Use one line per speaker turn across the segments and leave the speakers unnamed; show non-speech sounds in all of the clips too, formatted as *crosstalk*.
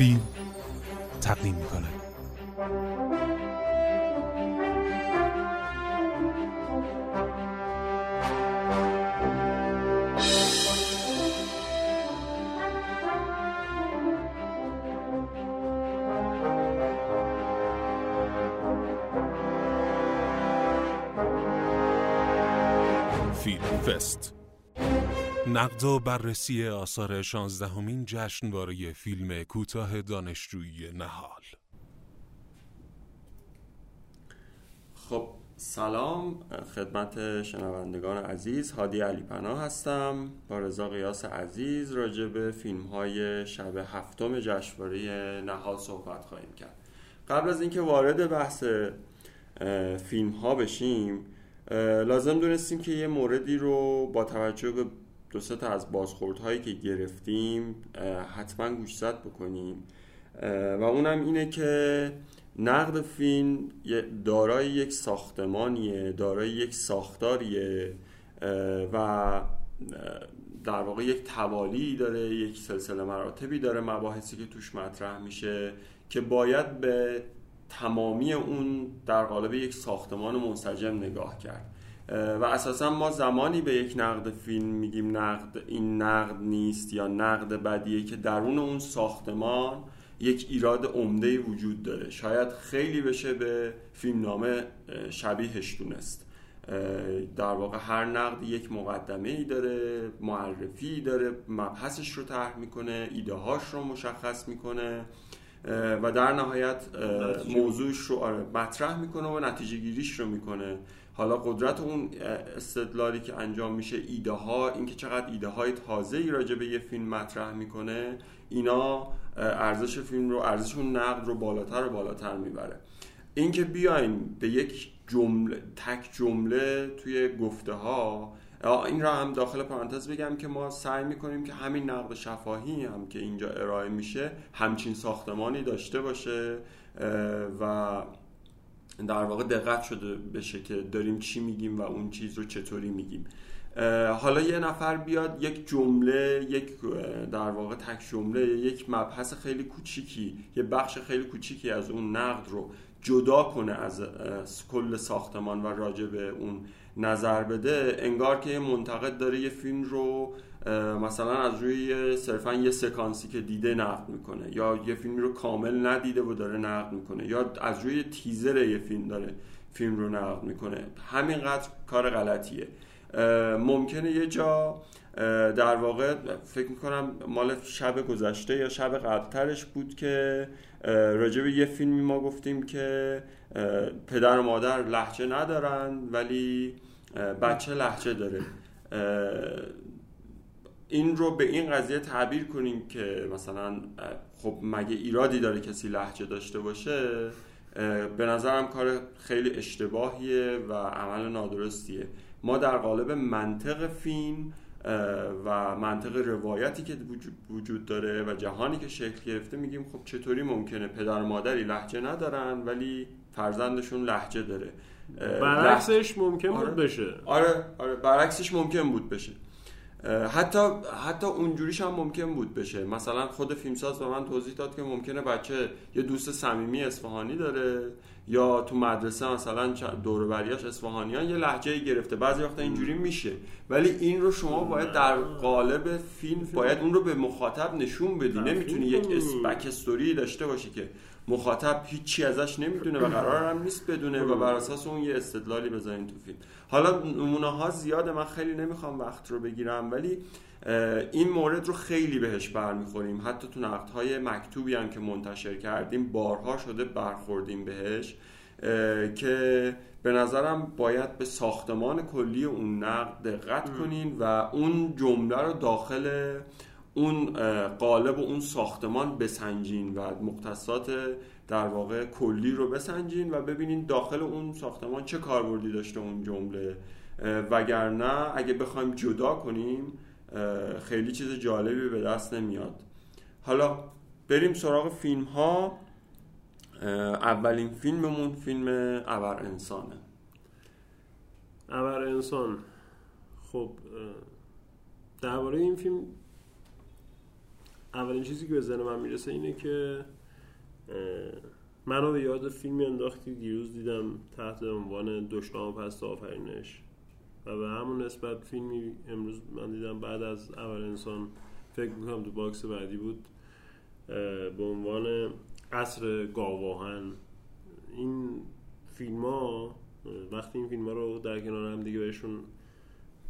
فیلم تقدیم می‌کنه فیلم فست نقد و بررسی آثار شانزدهمین جشنواره فیلم کوتاه دانشجویی نهال.
خب سلام. خدمت شنوندگان عزیز. هادی علی پناه هستم. با رضا قیاس عزیز راجع به فیلم های شب هفتم جشنواره نهال صحبت خواهیم کرد. قبل از اینکه وارد بحث فیلم ها بشیم لازم دونستیم که یه موردی رو با توجه به دو تا از بازخوردهایی که گرفتیم حتما گوشزد بکنیم. و اونم اینه که نقد فیلم دارای یک ساختمانیه دارای یک ساختاریه و در واقع یک توالی داره یک سلسله مراتبی داره مباحثی که توش مطرح میشه که باید به تمامی اون در قالب یک ساختمان منسجم نگاه کرد. و اساسا ما زمانی به یک نقد فیلم میگیم نقد این نقد نیست یا نقد بدیه که درون اون ساختمان یک ایراد عمده وجود داره. شاید خیلی بشه به فیلمنامه شبیهش دونست در واقع هر نقد یک مقدمه ای داره معرفی داره مبحثش رو طرح می‌کنه ایده هاش رو مشخص می‌کنه و در نهایت موضوعش رو آره مطرح می‌کنه و نتیجه گیریش رو می‌کنه. حالا قدرت اون استدلالی که انجام میشه ایده ها اینکه چقدر ایده های تازه ای راجع به یه فیلم مطرح می‌کنه اینا ارزش فیلم رو ارزش اون نقد رو بالاتر و بالاتر می‌بره. اینکه بیایم به یک جمله تک جمله توی گفته ها این را هم داخل پرانتز بگم که ما سعی می‌کنیم که همین نقد شفاهی هم که اینجا ارائه میشه همچین ساختمانی داشته باشه و در واقع دقت شده بشه که داریم چی میگیم و اون چیز رو چطوری میگیم. حالا یه نفر بیاد یک جمله یک در واقع تک جمله یک مبحث خیلی کوچیکی یه بخش خیلی کوچیکی از اون نقد رو جدا کنه از کل ساختمان و راجع به اون نظر بده. انگار که یه منتقد داره یه فیلم رو مثلا از روی صرفا یه سکانسی که دیده نقد می‌کنه یا یه فیلم رو کامل ندیده و داره نقد می‌کنه یا از روی تیزر یه فیلم داره فیلم رو نقد می‌کنه همینقدر کار غلطیه. ممکنه یه جا در واقع فکر می‌کنم مال شب گذشته یا شب قبلترش بود که راجع به یه فیلمی ما گفتیم که پدر و مادر لحجه ندارن ولی بچه لحجه داره. این رو به این قضیه تعبیر کنیم که مثلا خب مگه ایرادی داره کسی لحجه داشته باشه؟ به نظرم کار خیلی اشتباهیه و عمل نادرستیه. ما در قالب منطق فیلم و منطق روایتی که وجود داره و جهانی که شکل گرفته میگیم خب چطوری ممکنه پدر و مادری لحجه ندارن ولی فرزندشون لحجه داره؟
برعکسش ممکن بود
آره.
بشه.
آره آره برعکسش ممکن بود بشه. حتی حتی اونجوریش هم ممکن بود بشه. مثلا خود فیلمساز به من توضیح داد که ممکنه بچه یه دوست صمیمی اصفهانی داره یا تو مدرسه مثلا دور بریاش اصفهانیان یه لحجه گرفته. بعضی وقتا اینجوری میشه. ولی این رو شما باید در قالب فیلم باید اون رو به مخاطب نشون بدی. نمی‌تونی یک اسپک استوری داشته باشی که مخاطب هیچی ازش نمی‌دونه و قرار هم نیست بدونه و بر اساس اون یه استدلالی بذارین تو فیلم. حالا نمونه ها زیاده من خیلی نمی‌خوام وقت رو بگیرم ولی این مورد رو خیلی بهش برمیخوریم. حتی تو نقدهای مکتوبی هم که منتشر کردیم بارها شده برخوردیم بهش که به نظرم باید به ساختمان کلی اون نقد دقت کنین و اون جمله رو داخل اون قالب و اون ساختمان بسنجین و مختصات در واقع کلی رو بسنجین و ببینین داخل اون ساختمان چه کاربردی داشته اون جمله. وگرنه اگه بخوایم جدا کنیم خیلی چیز جالبی به دست نمیاد. حالا بریم سراغ فیلم ها اولین فیلممون فیلم ابر انسانه.
ابر انسان. خب درباره این فیلم اولین چیزی که به ذهن من می‌رسه اینه که منو به یاد فیلمی انداختی دیروز دیدم تحت عنوان دشنام پس آفرینش. و به همون نسبت فیلمی امروز من دیدم بعد از اول انسان فکر می‌کنم تو باکس بعدی بود به عنوان عصر گاواهن. این فیلم ها وقتی این فیلم ها رو در کنار هم دیگه بهشون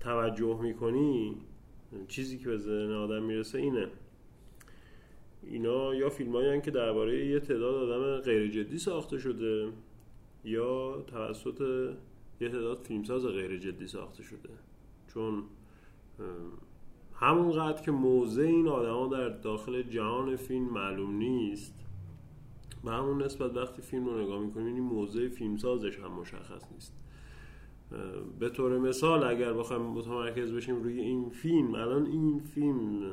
توجه می‌کنی چیزی که به ذهن آدم می‌رسه اینه. اینا یا فیلم هایی که درباره یه تعداد آدم غیر جدی ساخته شده یا توسط یه تعداد فیلمساز غیر جدی ساخته شده. چون همونقدر که موضع این آدما در داخل جهان فیلم معلوم نیست به همون نسبت وقتی فیلم رو نگاه می‌کنیم این موضع فیلمسازش هم مشخص نیست. به طور مثال اگر بخوایم متمرکز بشیم روی این فیلم الان این فیلم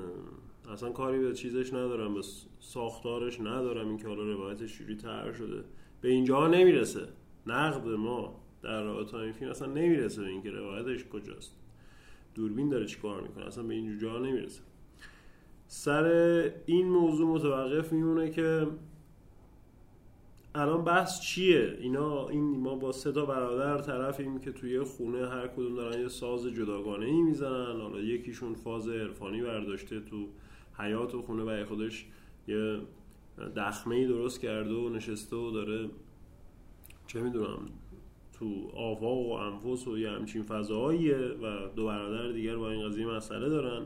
اصلا کاری به چیزش ندارم به ساختارش ندارم. اینکه حالا روایتش چجوری تر شده. به اینجا نمی‌رسه. نقد ما در رابطه این فیلم اصلا نمی‌رسه به اینکه روایتش کجاست. دوربین داره چیکار می‌کنه؟ اصلا به این جا نمی‌رسه. سر این موضوع متوقف میمونه که الان بحث چیه؟ اینا این ما با سه تا برادر طرفیم که توی خونه هر کدوم دارن یه ساز جداگانه ای می‌زنن. حالا یکیشون فاز عرفانی برداشته تو حیات و خونه و خودش یه دخمه ای درست کرده و نشسته و داره چه می‌دونم تو آفاق و انفس و یه همچین فضاییه و دو برادر دیگر با این قضیه مسئله دارن.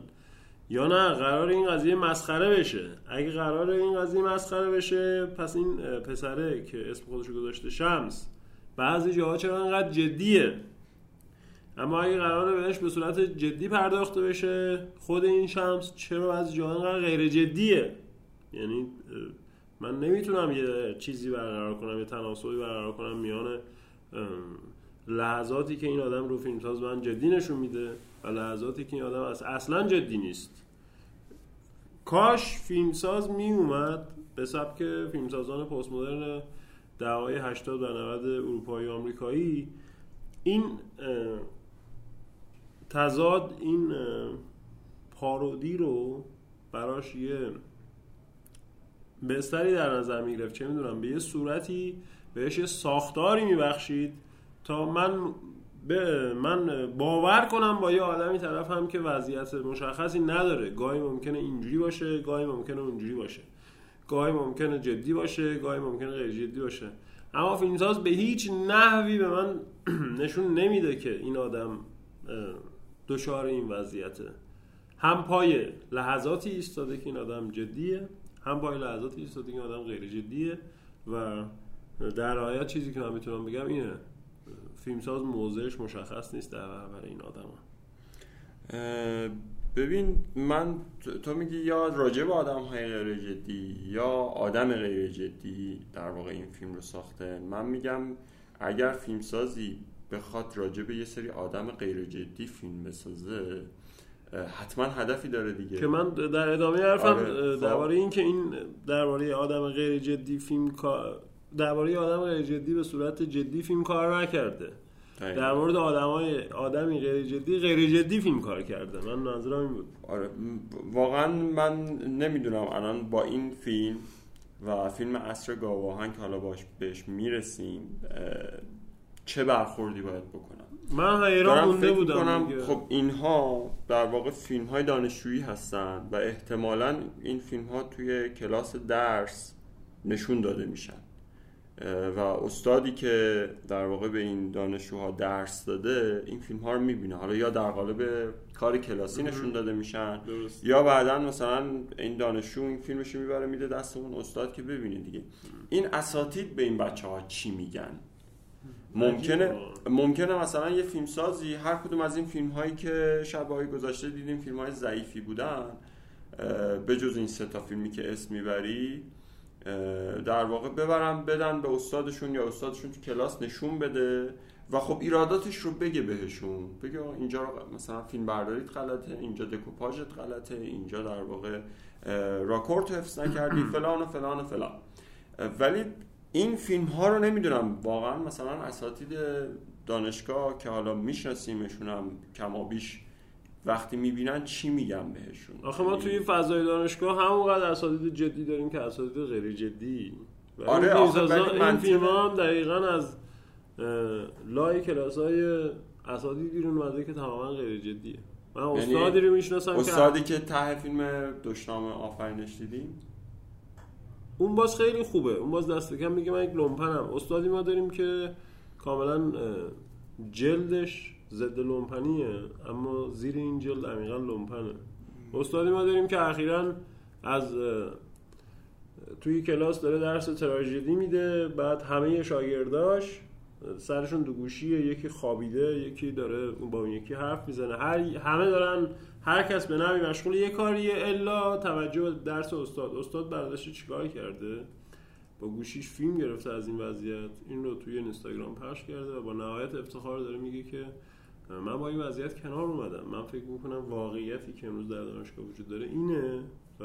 یا نه قرار این قضیه مسخره بشه. اگه قرار این قضیه مسخره بشه پس این پسره که اسم خودش گذاشته شمس. بعضی جاها چرا انقدر جدیه. اما اگه قراره بهش به صورت جدی پرداخته بشه خود این شمس چرا از جاها انقدر غیر جدیه. یعنی من نمی‌تونم یه چیزی برقرار کنم یه تناسبی برقرار کنم میان لحظاتی که این آدم رو فیلمساز من جدی نشون میده و لحظاتی که این آدم اصلا جدی نیست. کاش فیلمساز می اومد به سبک فیلمسازان پست مدرن دههای 80 و 90 اروپایی آمریکایی. این تضاد این پارودی رو براش یه بستری در نظر می‌گرفت. چه می‌دونم به یه صورتی بهش یه ساختاری میبخشید تا من به من باور کنم با یه آدمی طرف هم که وضعیت مشخصی نداره. گاهی ممکنه اینجوری باشه گاهی ممکنه اونجوری باشه. گاهی ممکنه جدی باشه گاهی ممکنه غیر جدی باشه. اما فیلمساز به هیچ نحوی به من *clears throat* نشون نمیده که این آدم دچار این وضعیته. هم پای لحظاتی ایستاده که این آدم جدیه هم پای لحظاتی ایستاده که این آدم غیر جدیه و در نهایت چیزی که من می‌تونم بگم اینه. فیلمساز موضعش مشخص نیست در برابر این آدم
ببین من تو میگی یا راجع به آدم های غیر جدی یا آدم غیر جدی در واقع این فیلم رو ساخته. من میگم اگر فیلمسازی بخواد راجع به یه سری آدم غیر جدی فیلم بسازه حتما هدفی داره دیگه.
که من در ادامه حرفم آره، خب. درباره این که این درباره آدم غیر جدی فیلم درباره آدم غیر جدی به صورت جدی فیلم کار نکرده. در مورد آدمای آدمی غیر جدی غیر جدی فیلم کار کرده. من منظورم این بود.
آره واقعا من نمی‌دونم الان با این فیلم و فیلم عصر گاواهن که حالا باش بهش می‌رسیم چه برخوردی باید بکنم؟
من حیران مونده بودم کنم
خب اینها در واقع فیلم های دانشجویی هستن و احتمالا این فیلم ها توی کلاس درس نشون داده میشن. و استادی که در واقع به این دانشجوها درس داده این فیلم ها رو می‌بینه. حالا یا در قالب کار کلاسی نشون داده میشن یا بعدا مثلا این دانشجو این فیلمش می‌بره میده دست اون استاد که ببینه دیگه. این اساتید به این بچه ها چی میگن؟ ممکنه ممکنه. مثلا یه فیلمسازی هر کدوم از این فیلم هایی که شبهای گذاشته دیدیم فیلم های ضعیفی بودن به جز این سه تا فیلمی که اسم می‌بری در واقع ببرن بدن به استادشون یا استادشون تو کلاس نشون بده و خب ایراداتش رو بگه بهشون. بگه اینجا مثلا فیلم برداریت غلطه اینجا دکوپاژت غلطه اینجا در واقع راکورت حفظ نکردی *clears throat* فلان و فلان و فلان. ولی این فیلم ها رو نمی‌دونم واقعا مثلا اساتید دانشگاه که حالا میشناسیمشون هم کما بیش وقتی می‌بینن چی میگن بهشون؟
آخه ما توی فضای دانشگاه همونقدر اساتید جدی داریم که اساتید غیر جدی.
آره،
این
آخه
این فیلم هم دقیقا از لای کلاس های اساتید بیرون اومده که تماما غیر جدیه. من
یعنی
استادی رو می‌شناسم که
استادی که ته فیلم دشنام آفرینش دیدیم
اون باز خیلی خوبه. اون باز دست کم میگه من یک لومپنم. استادی ما داریم که کاملا جلدش ضد لومپنیه اما زیر این جلد عمیقا لومپنه. استادی ما داریم که اخیرا از توی کلاس داره درس تراژدی میده بعد همه شاگرداش سرشون دو گوشیه یکی خوابیده یکی داره با اون یکی حرف می‌زنه. هر همه دارن هر کس به نوی مشغول یه کاریه الا توجه به درس استاد. استاد برداشت چیکار کرده؟ با گوشیش فیلم گرفته از این وضعیت. این رو توی اینستاگرام پخش کرده و با نهایت افتخار داره میگه که من با این وضعیت کنار اومدم. من فکر می‌کنم واقعیتی که امروز در دانشگاه وجود داره اینه و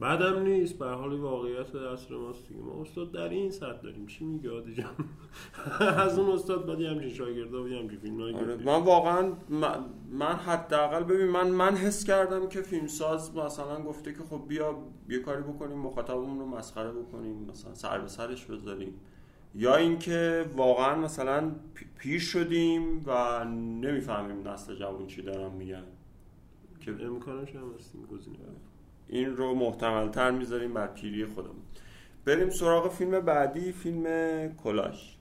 بعدم نیست به حال واقعیت عصر ماست دیگه. ما استاد در این سطح داریم. چی میگه عادی جان؟ *laughs* از اون استاد بعد همچین شاگردا و همچین فیلمایی
آره. من واقعا من, من حداقل ببین من من حس کردم که فیلمساز مثلا گفته که خب بیا یه کاری بکنیم مخاطبمون رو مسخره بکنیم مثلا سر به سرش بذاریم. یا اینکه واقعا مثلا پی- پیر شدیم و نمی‌فهمیم نسل جوان چی دارن میگن. که
امکانش هم هست این گزینه
این رو محتمل تر می‌ذاریم بر پیری خودمون. بریم سراغ فیلم بعدی فیلم کلاش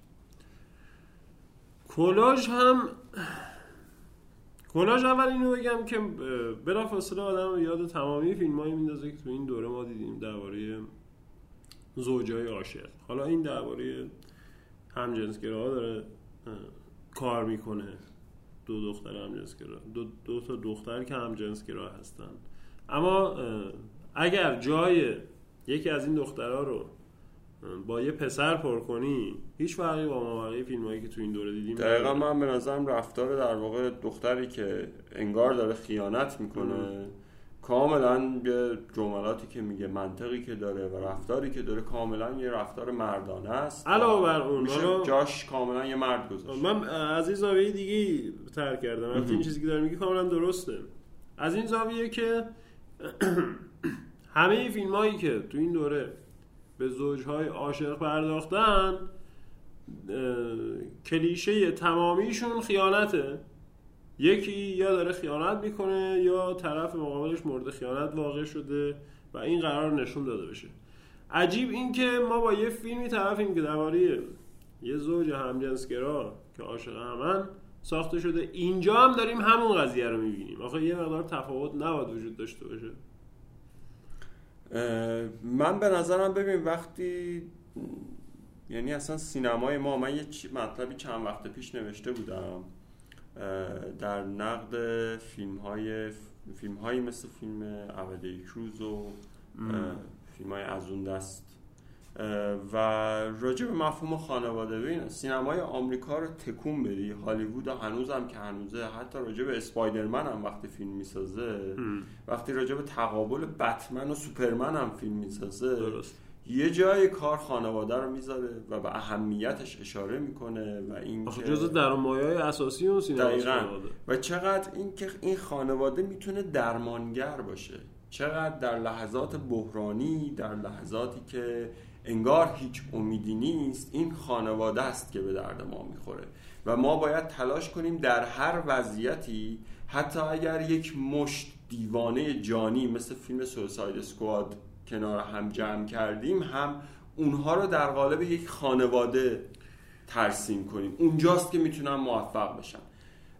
کلاژ هم کلاژ اول اینو بگم که بلافاصله آدم یاد تمامی فیلمایی میندازه که تو این دوره ما دیدیم درباره زوجای عاشق. حالا این درباره همجنسگراها داره کار می‌کنه. دو دختر همجنسگرا دو, دو تا دختر که همجنسگرا هستن. اما اگر جای یکی از این دخترها رو با یه پسر پر کنی هیچ فرقی با مابقی فیلم هایی که تو این دوره دیدیم
دقیقا من به نظرم رفتار در واقع دختری که انگار داره خیانت می‌کنه کاملا یه جملاتی که میگه منطقی که داره و رفتاری که داره کاملا یه رفتار مردانه است.
علاوه بر اون،
میشه جاش کاملا یه مرد گذاشت.
من از این زاویه دیگه ترک کردم. این چیزی که داره میگه کاملا درسته. از این زاویه که *clears throat* همه فیلم هایی که تو این دوره به زوجهای عاشق پرداختن کلیشه تمامیشون خیانته. یکی یا داره خیانت می‌کنه یا طرف مقابلش مورد خیانت واقع شده و این قرار نشون داده بشه. عجیب این که ما با یه فیلمی طرفیم که درباره یه زوج همجنسگرا که عاشق همن ساخته شده. اینجا هم داریم همون قضیه رو می‌بینیم. آخه یه مقدار تفاوت نباید وجود داشته باشه.
من به نظرم ببین وقتی یعنی اصلا سینمای ما من یه مطلبی چند وقت پیش نوشته بودم در نقد فیلم های فیلم هایی مثل فیلم اولی کروز و فیلم های از اون دست و راجع به مفهوم خانواده ببین سینمای آمریکا رو تکون بدی. هالیوود هنوزم که هنوزه حتی راجع به اسپایدرمن هم وقتی فیلم می‌سازه وقتی راجع به تقابل بتمن و سوپرمن هم فیلم می‌سازه
درست.
یه جای کار خانواده رو می‌ذاره و به اهمیتش اشاره می‌کنه و این که-
جزء در مایه اساسی اون سینما.
و چقدر این که این خانواده می‌تونه درمانگر باشه. چقدر در لحظات بحرانی در لحظاتی که انگار هیچ امیدی نیست. این خانواده است که به درد ما می‌خوره. و ما باید تلاش کنیم در هر وضعیتی حتی اگر یک مشت دیوانه جانی مثل فیلم سوساید اسکواد کنار هم جمع کردیم هم اونها رو در قالب یک خانواده ترسیم کنیم. اونجاست که می‌تونن موفق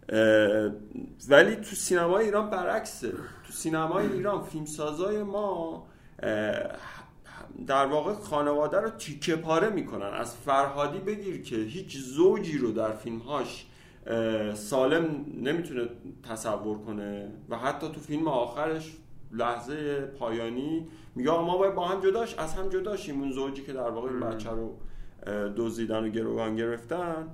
اه، ولی تو سینمای ایران برعکسه. تو سینمای ایران فیلمسازای ما در واقع خانواده رو تیکه پاره می‌کنن. از فرهادی بگیر که هیچ زوجی رو در فیلمهاش سالم نمی‌تونه تصور کنه و حتی تو فیلم آخرش لحظه پایانی میگه ما باید با هم جداش از هم جداشیم. اون زوجی که در واقع بچه رو دزدیدن و گروگان گرفتن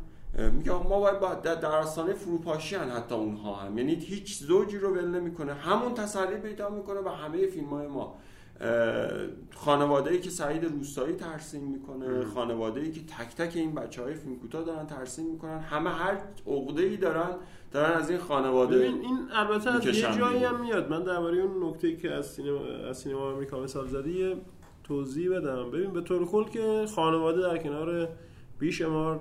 میگه ما باید با در آستانه فروپاشی هن حتی اونها هم. یعنی هیچ زوجی رو ول نمی‌کنه. همون تسلی پیدا می‌کنه و همه فیلم های ما. خانواده ای که سعید روستایی ترسیم می‌کنه خانواده ای که تک تک این بچه های فیلم کوتاه دارن ترسیم می‌کنن. همه هر عقده ای دارن دارن از این خانواده
این البته از یه جایی هم میاد. من درباره اون نکته که از سینما از سینما آمریکا مثال زدی توضیح بدم. ببین به طور کل که خانواده در کنار بیشمار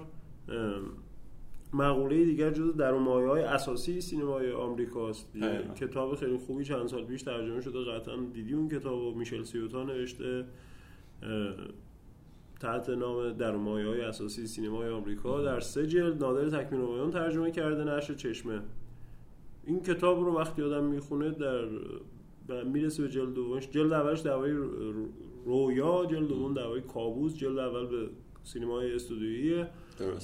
مقوله دیگر جز در مایه های اساسی سینمای آمریکاست کتاب خیلی خوبی چند سال پیش ترجمه شده قطعا دیدی اون کتاب و میشل سیوتا نوشته. تحت نام در مایه های اساسی سینمای آمریکا. در سه جلد نادر تکمیل ترجمه کرده نشر چشمه. این کتاب رو وقتی آدم می‌خونه در می‌رسه به جلد دومش. جلد اولش درباره رویا جلد دوم درباره کابوس. جلد اول به سینمای استودیویی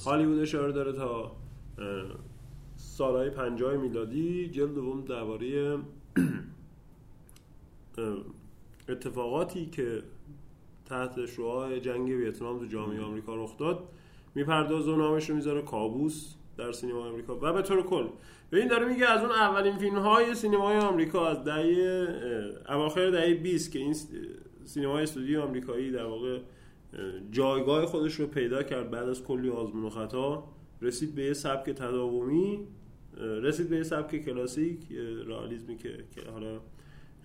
هالیوود اشاره داره تا سالهای 50 میلادی جلد دوم درباره *clears throat* اتفاقاتی که تحت شعاع جنگ ویتنام تو جامعه آمریکا رخ داد می‌پردازه و نامش رو می‌ذاره کابوس در سینما آمریکا. و به طور کل ببین داره میگه از اون اولین فیلم های سینمای آمریکا از دهه اواخر دهه 20 که این سینمای استودیو آمریکایی در واقع جایگاه خودش رو پیدا کرد بعد از کلی آزمون و خطا رسید به یه سبک تداومی رسید به یه سبک کلاسیک رئالیسمی که حالا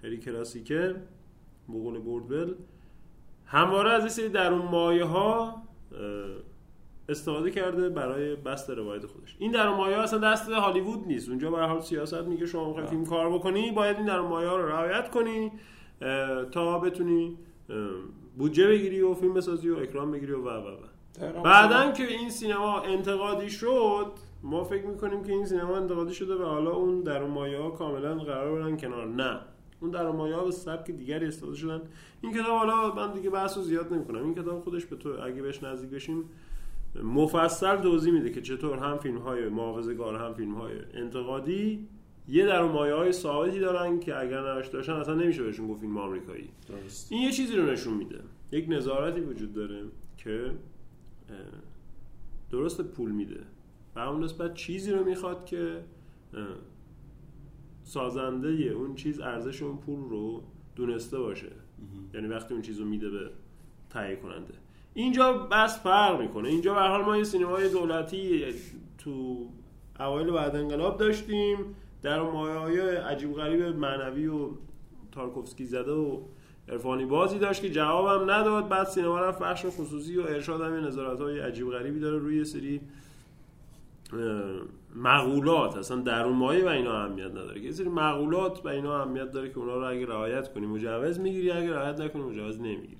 خیلی کلاسیکه بقول بوردول همواره از این سری درون مایه ها استفاده کرده برای بست روایت خودش. این در مایه ها اصلا دست هالیوود نیست. اونجا به حال سیاست میگه شما می‌خوای فیلم کار بکنی باید این در مایه ها رو رعایت کنی تا بتونی بودجه بگیری و فیلم بسازی و اکرام بگیری و و و بعدا که این سینما انتقادی شد ما فکر می‌کنیم که این سینما انتقادی شده و حالا اون در مایه ها کاملا قرار برن کنار. نه. اون در مایه ها به سبک دیگری استفاده شدن. این کتاب حالا من دیگه بحث رو زیاد نمی‌کنم. این کتاب خودش به تو اگه بهش نزدیک بشیم مفصل توضیح میده که چطور هم فیلم های محافظه‌کار هم فیلم های انتقادی یه در مایه های ثابتی دارن که اگر نداشته باشن اصلا نمیشه بهشون گفت فیلم آمریکایی. درست. این یه چیزی رو نشون میده. یک نظارتی وجود داره که درست پول میده. و اون نسبت چیزی رو می‌خواد که سازنده اون چیز ارزش اون پول رو دونسته باشه. یعنی وقتی اون چیز رو میده به تهیه کننده. اینجا بس فرق می‌کنه. اینجا به حال ما یه سینمای دولتی تو اوایل بعد انقلاب داشتیم. در مایه عجیب غریب معنوی و تارکوفسکی زده و عرفانی بازی داشت که جوابم نداد. بعد سینما رفت بخش خصوصی و ارشاد هم نظارت های عجیب غریبی داره روی سری مقولات. اصلا درون مایه و اینا اهمیت نداره. که سری مقولات و اینا اهمیت داره که اونا رو اگه رعایت کنی مجوز می‌گیری اگه رعایت نکنی مجوز نمی‌گیری.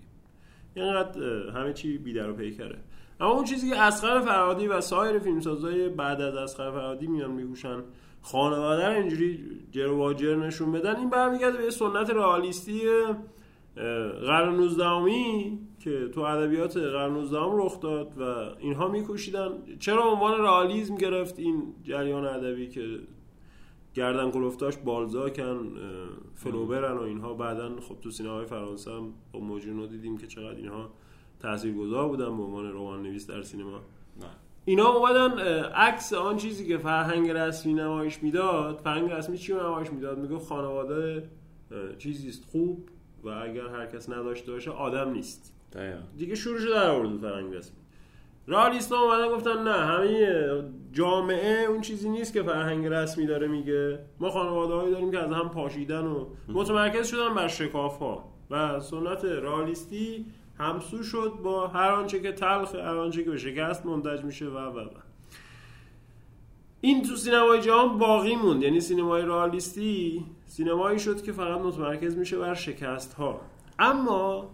اینقدر همه چی بیدر و پیکره. اما اون چیزی که اسقر فرهادی و سایر فیلمسازای بعد از اسقر فرهادی میان میگوشن خانواده رو اینجوری جر نشون بدن. این برمیگرده به سنت رئالیستی قرن 19 که تو ادبیات قرن 19 رخ داد و اینها میکوشیدن. چرا عنوان رئالیسم گرفت این جریان ادبی که گردن کلفتاش بالزاکن فلوبرن و اینها؟ بعدا خب تو سینمای فرانسه هم با دیدیم که چقدر اینها تاثیرگذار بودن به عنوان رمان نویس در سینما. اینا اومدن عکس آن چیزی که فرهنگ رسمی نمایش می‌داد فرهنگ رسمی چی نمایش می‌داد؟ می‌گفت خانواده چیزیست خوب و اگر هر کس نداشته باشه آدم نیست. دیگه شروع شده در آورد فرهنگ رسمی. رالیست اومدن گفتن نه همه جامعه اون چیزی نیست که فرهنگ رسمی داره میگه. ما خانواده هایی داریم که از هم پاشیدن و متمرکز شدن بر شکاف ها و سنت رالیستی همسو شد با هر آنچه که تلخ هر آنچه که به شکست منتج میشه و و و. این تو سینمای جهان باقی موند. یعنی سینمای رالیستی سینمایی شد که فقط متمرکز میشه بر شکست ها اما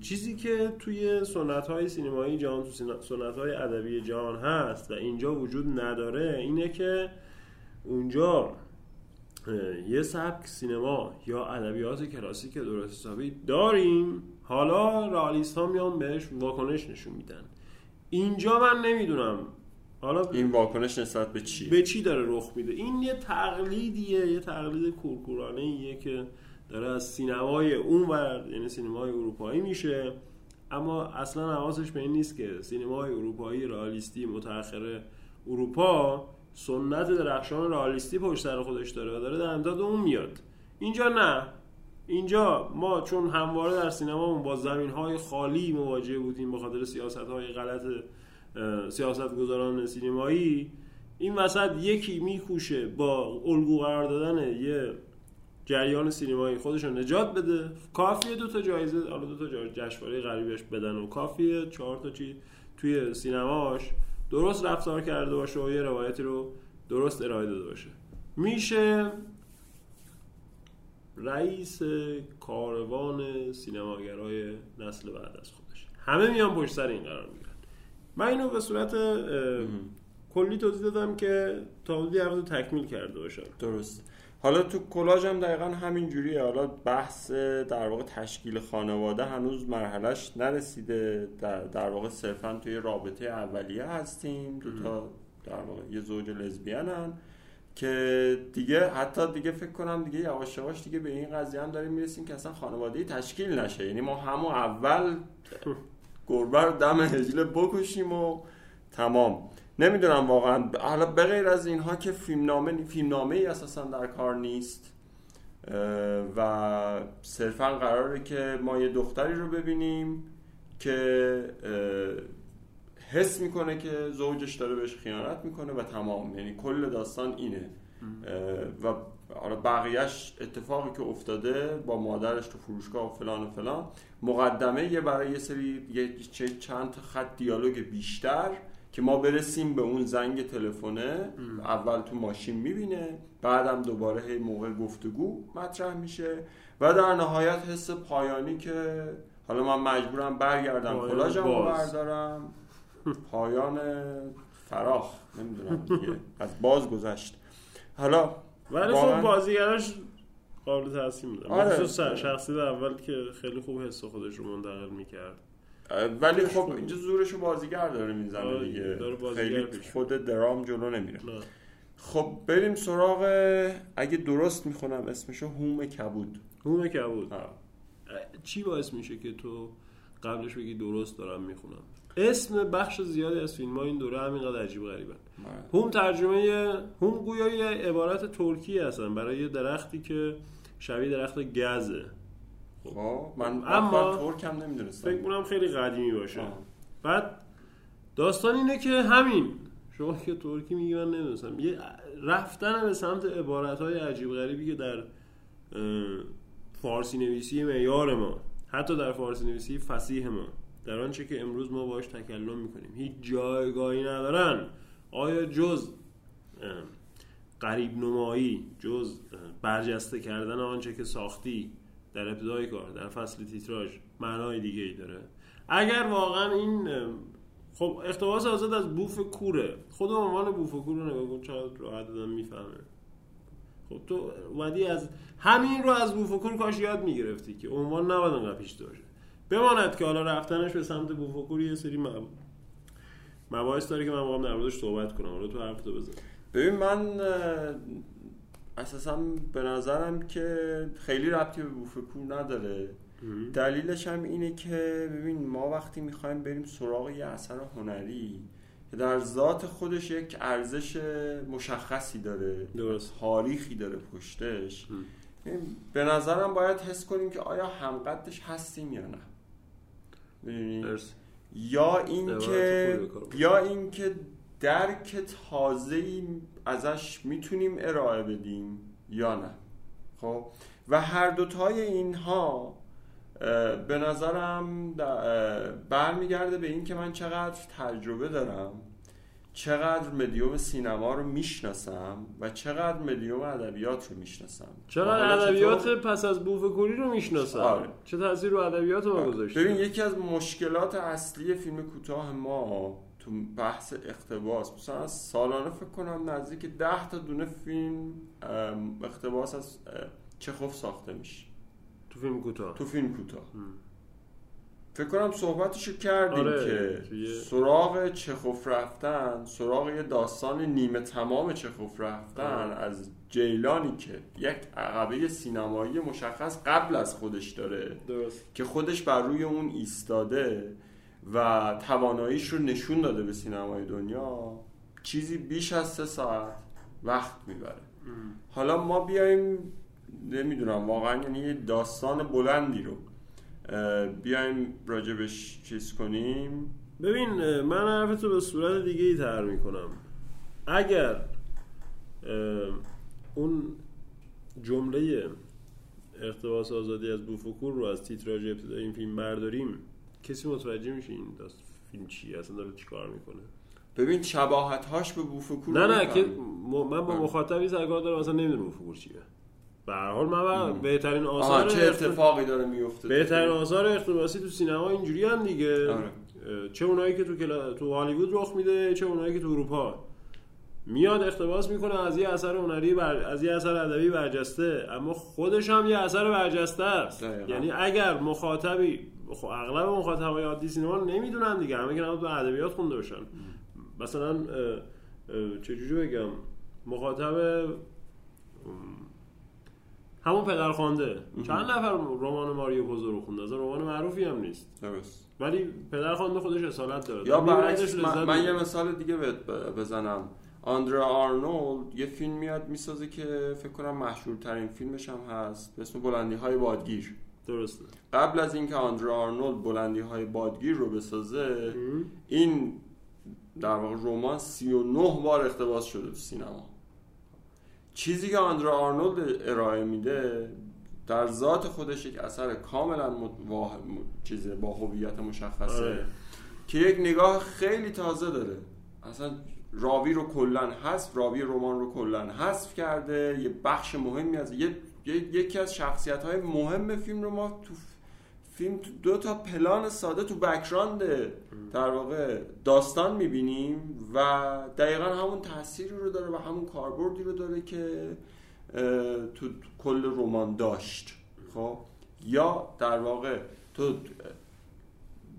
چیزی که توی سنت های سینمایی جهان تو سنت های ادبی جهان هست و اینجا وجود نداره اینه که اونجا یه سبک سینما یا ادبیات کلاسیک درست حسابی داریم حالا رئالیست ها میان بهش واکنش نشون میدن. اینجا من نمی‌دونم.
حالا این واکنش نسبت به چی
به چی داره رخ میده؟ این یه تقلیدیه یه تقلید کورکورانه ایه که داره از سینمای اون ور یعنی سینمای اروپایی میشه. اما اصلا حواسش به این نیست که سینمای اروپایی رئالیستی متأخر اروپا سنت درخشان رئالیستی پشت سر خودش داره و داره در امداد اون میاد. اینجا نه. اینجا ما چون همواره در سینمامون با زمین های خالی مواجه بودیم به خاطر سیاست های غلط سیاست گذاران سینمایی این وسط یکی میکوشه با الگو قرار دادن یه جریان سینمایی خودش رو نجات بده. کافیه دو تا جایزه حالا دو تا جشنواره غریبش بدن و کافیه. چهار تا چی توی سینماش درست رفتار کرده باشه و یه روایتی رو درست ارائه داده باشه. میشه رئیس کاروان سینماگرای نسل بعد از خودش. همه میان پشت سر این قرار می‌گیرن من اینو به صورت کلی توضیح دادم که تا حدودی رو تکمیل کرده باشم.
درست. حالا تو کلاژ هم دقیقا همین جوریه. حالا بحث در واقع تشکیل خانواده هنوز مرحلش نرسیده. در, در واقع صرفا توی رابطه اولیه هستیم. دو تا در واقع یه زوج لزبیانن. که دیگه حتی دیگه فکر کنم دیگه یواش یواش دیگه به این قضیه هم داریم می‌رسیم که اصلا خانواده تشکیل نشه. یعنی ما همون اول گربه رو دم هجله بکشیم و تمام. نمی‌دونم واقعا. حالا بغیر از اینها که فیلمنامه فیلمنامه ای اساسا در کار نیست و صرفا قراره که ما یه دختری رو ببینیم که حس می‌کنه که زوجش داره بهش خیانت می‌کنه و تمام. یعنی کل داستان اینه. و حالا بقیهش اتفاقی که افتاده با مادرش تو فروشگاه و فلان و فلان. مقدمه یه برای یه سری یه چند خط دیالوگ بیشتر که ما برسیم به اون زنگ تلفنه. اول تو ماشین می‌بینه بعدم دوباره هی موقع گفتگو مطرح میشه و در نهایت حس پایانی که حالا من مجبورم برگردم کلاژم بردارم. پایان فراخ نمی‌دونم دیگه. از باز گذشت. حالا
ولی خب بازیگراش قابل تحسین بودن آره. شخصی اول که خیلی خوب حس خودش رو منتقل می‌کرد.
ولی خب اینجا زورشو بازیگر داره می‌زنه آره، دیگه. خیلی خود درام جلو نمیره. خب بریم سراغ اگه درست می‌خونم اسمشو هوم کبود.
هوم کبود. چی باعث میشه که تو قبلش بگی درست دارم می‌خونم؟ اسم بخش زیادی از فیلم ها این دوره همینقدر عجیب غریبن هوم ترجمه هوم گویا یه عبارت ترکی هستن برای درختی که شبیه درخت گزه
خب من اما ترکم نمی‌دونستم.
فکر کنم خیلی قدیمی باشه. بعد داستان اینه که همین. شما که ترکی میگی من نمی‌دونستم. یه رفتن به سمت عبارت های عجیب غریبی که در فارسی نویسی معیار ما. حتی در فارسی نویسی فسیح ما. در آنچه که امروز ما باش تکلم می‌کنیم. هیچ جایگاهی ندارن. آیا جز قریب نمایی جز برجسته کردن آنچه که ساختی در ابتدای کار در فصل تیتراژ معنای دیگه ای داره؟ اگر واقعا این خب اقتباس آزاد از بوف کوره. خود عنوان بوف کور رو نگاه کن چقدر راحت دادن می‌فهمه. خب تو ودی از همین رو از بوف کور کاش یاد می‌گرفتی که عنوان نباید انقدر پیش باشه بماند که حالا رفتنش به سمت بوف کور یه سری مباحث داره که من واقعا در موردش صحبت کنم. حالا تو حرف تو بزن
ببین من اساسا به نظرم که خیلی ربطی به بوفکور نداره. دلیلش هم اینه که ببین ما وقتی می‌خوایم بریم سراغ یه اثر هنری که در ذات خودش یک ارزش مشخصی داره
درست.
تاریخی داره پشتش به نظرم باید حس کنیم که آیا همقدش هستیم یا نه. یا اینکه یا اینکه درک تازه‌ای ازش می‌تونیم ارائه بدیم یا نه. خب؟ و هر دوتای اینها به نظرم برمیگرده به این که من چقدر تجربه دارم. چقدر مدیوم سینما رو می‌شناسم و چقدر مدیوم ادبیات رو می‌شناسم.
چقدر ادبیات پس از بوفکوری رو می‌شناسم؟ آره. چه تاثیر رو ادبیات ما گذاشته؟
ببین یکی از مشکلات اصلی فیلم کوتاه ما تو بحث اقتباس مثلا سالانه فکر کنم نزدیک ده تا دونه فیلم اقتباس از چخوف ساخته میشه.
تو فیلم کوتاه.
تو فیلم کوتاه. فکر کنم صحبتشو کردیم آره، که سراغ چخوف رفتن سراغ یه داستان نیمه تمام چخوف رفتن آره. از جیلانی که یک عقبه سینمایی مشخص قبل از خودش داره
درست.
که خودش بر روی اون ایستاده و تواناییش رو نشون داده به سینمای دنیا چیزی بیش از سه ساعت وقت می‌بره حالا ما بیایم نمی‌دونم واقعا یعنی داستان بلندی رو بیایم راجبش چیز کنیم.
ببین من حرفتو به صورت دیگه ای تر می‌کنم. اگر اون جمله اقتباس آزادی از بوفکور رو از تیتراژ ابتدای این فیلم برداریم کسی متوجه میشه این داست فیلم چی اصلا داره چیکار می‌کنه؟
ببین شباهت هاش به بوفکور
نه نه که من با مخاطبی سرکار دارم اصلا نمی‌دونم بوفکور چیه. به هر حال من بهترین آثار
چه اتفاقی داره میفته
بهترین آثار اقتباسی تو سینما اینجوری هم دیگه. آره. چه اونایی که تو کلا... تو هالیوود رخ میده چه اونایی که تو اروپا. میاد اقتباس می‌کنه از یه اثر هنری بر... از یه اثر ادبی برجسته. اما خودش هم یه اثر برجسته است. یعنی اگر مخاطبی خب اغلب مخاطبای عادی سینما نمی‌دونن دیگه. همه که تو ادبیات خونده باشن. مثلا چجوری بگم؟ مخاطب همون پدرخوانده چند نفر رمان ماریو پوزو رو خونده از رمان معروفی هم نیست.
درست.
ولی پدرخوانده خودش اصالت داره.
یا برعکس من, من یه مثال دیگه بزنم. آندرا آرنولد یه فیلم میاد می‌سازه که فکر کنم مشهورترین فیلمش هم هست. به اسم بلندی های بادگیر.
درسته.
قبل از اینکه آندرا آرنولد بلندی های بادگیر رو بسازه این در واقع رمان 39 بار اقتباس شده تو سینما. چیزی که آندرا آرنولد ارائه میده در ذات خودش یک اثر کاملا چیز با هویت مشخصه آره. که یک نگاه خیلی تازه داره اصلا راوی رو کلا حذف راوی رمان رو کلا حذف کرده یه بخش مهمی از یه یکی از شخصیت های مهم فیلم رو ما تو فیلم دو تا پلان ساده تو بکراند در واقع داستان می‌بینیم و دقیقا همون تاثیری رو داره و همون کاربردی رو داره که تو کل رمان داشت. خب؟ یا در واقع تو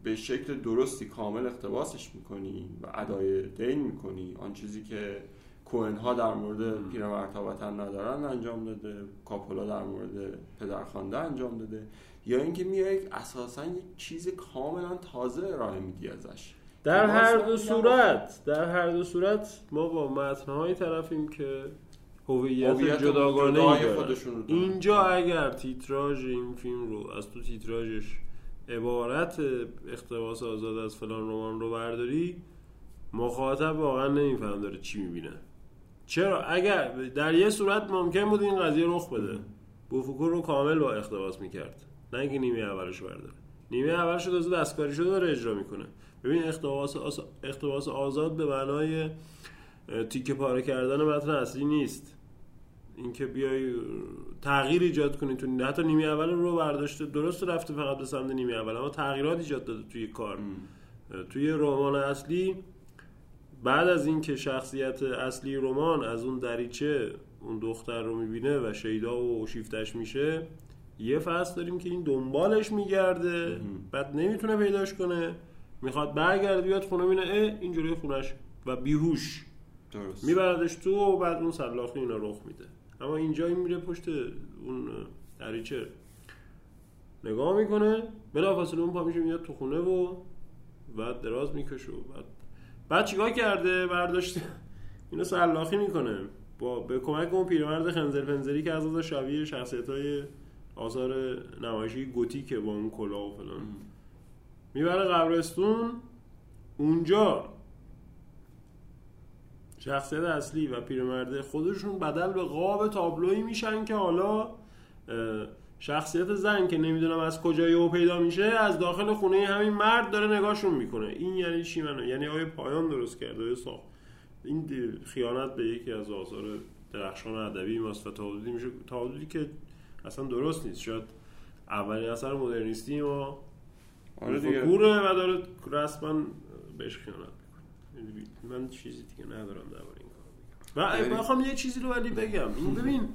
به شکل درستی کامل اقتباسش می‌کنی و ادای دین می‌کنی. آن چیزی که کوهن ها در مورد پیرمرد ندارن انجام داده کاپولا در مورد پدرخوانده انجام داده. یا اینکه میای اساسا یک چیز کاملا تازه ارائه میدی ازش.
در هر دو صورت در هر دو صورت ما با متنهایی طرفیم که هویت جداگانه خودشون اینجا اگر تیتراژ این فیلم رو از تو تیتراژش عبارت اقتباس آزاد از فلان رمان رو برداری مخاطب واقعا نمیفهم داره چی می‌بینه. چرا؟ اگر در یه صورت ممکن بود این قضیه رخ بده. بوفوکور رو کامل با اقتباس می‌کرد. نه اینکه نیمه اولش برداره. نیمه اولش رو دستکاری شده داره اجرا می‌کنه. ببین اقتباس, اقتباس آزاد به معنای تیکه پاره کردن متن اصلی نیست. اینکه بیای تغییر ایجاد کنی تو حتی نیمه اول رو برداشته درست رفته فقط به سمت نیمه اول اما تغییرات ایجاد داده توی کار. توی رمان اصلی بعد از اینکه شخصیت اصلی رمان از اون دریچه اون دختر رو می‌بینه و شیدا و شیفتش میشه یه فصل داریم که این دنبالش میگرده بعد نمی‌تونه پیداش کنه می‌خواد برگرده بیاد خونه بینه اه اینجوری خونش و بیهوش درست. میبردش تو و بعد اون سلاخی اینا رخ میده. اما اینجا این میره پشت اون دریچه. نگاه می‌کنه بلافاصله اون پا میشه میاد تو خونه و بعد دراز می‌کشه و بعد بعد چیکار کرده؟ برداشته. اینو سلاخی می‌کنه. با به کمک اون پیرمرد خنزر فنزری که از شبیه شخصیت های آثار نمایشی گوتیکه با اون کلا و فلان. می‌بره قبرستون اونجا شخصیت اصلی و پیرمرده خودشون بدل به قاب تابلویی میشن که حالا شخصیت زن که نمی‌دونم از کجای او پیدا میشه از داخل خونه همین مرد داره نگاهشون می‌کنه. این یعنی چی منو؟ یعنی آیا پایان درست کرده؟ آیا ساخت؟ این خیانت به یکی از آثار درخشان ادبی ماست و تعادلی میشه. تعادلی که اصلا درست نیست. شاید اولین اثر مدرنیستی ما آره دیگه. و داره رسما بهش خیانت می‌کنه. من چیزی دیگه ندارم درباره این کار و بخوام یه چیزی رو ولی بگم. این ببین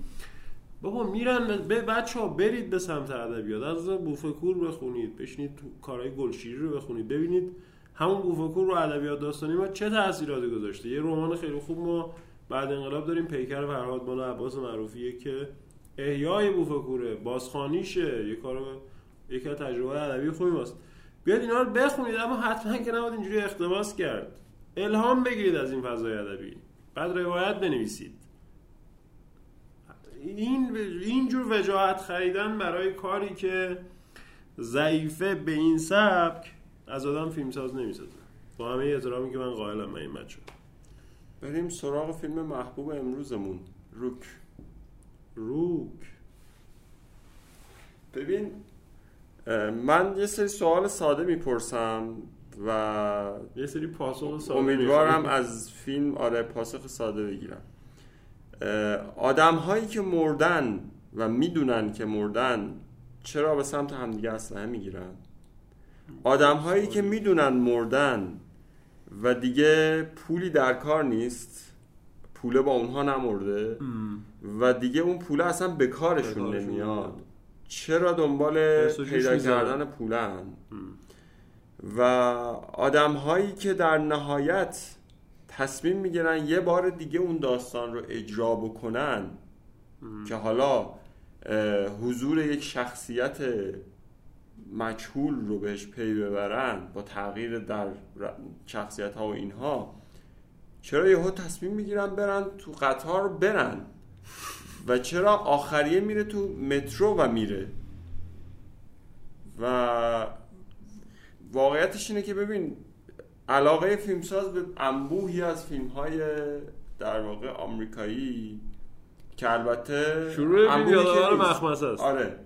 بابا میرن به بچه ها برید به سمت ادبیات. از بوفکور بخونید. بشینید تو کارهای گلشیری رو بخونید. ببینید همون بوفکور رو ادبیات داستانی ما چه تاثیراتی گذاشته. یه رمان خیلی خوب ما بعد انقلاب داریم. پیکر فرهاد مالا عباس معروفیه که احیای بوفکوره بازخانیشه یه کارو یکی از تجربه ادبی خوبی ماست بیاد اینا رو بخونید اما حتما که نباید اینجوری اقتباس کرد. الهام بگیرید از این فضای ادبی. بعد روایت بنویسید. این اینجور وجاهت خریدن برای کاری که ضعیفه به این سبک از آدم فیلمساز نمی‌سازه. با همه احترامی که من قائلم به این
بریم سراغ فیلم محبوب امروزمون روک
روک.
ببین من یه سری سوال ساده می‌پرسم و
یه سری پاسخ ساده
امیدوارم از فیلم آره پاسخ ساده بگیرم. آدم هایی که مردن و می‌دونن که مردن چرا به سمت همدیگه اسلحه می‌گیرن؟ آدم هایی که می‌دونن مردن و دیگه پولی در کار نیست پوله با اونها نمرده. و دیگه اون پوله اصلا به کارشون نمیاد. چرا دنبال پیدا کردن پولن و آدم هایی که در نهایت تصمیم می‌گیرن یه بار دیگه اون داستان رو اجرا بکنن که حالا حضور یک شخصیت مجهول رو بهش پی ببرن با تغییر در شخصیت ها و اینها چرا یهو تصمیم می‌گیرن برن تو قطار برن؟ و چرا آخریه میره تو مترو و میره؟ و واقعیتش اینه که ببین علاقه فیلمساز به انبوهی از فیلم های در واقع آمریکایی که البته
شروع مخمسه است.
آره.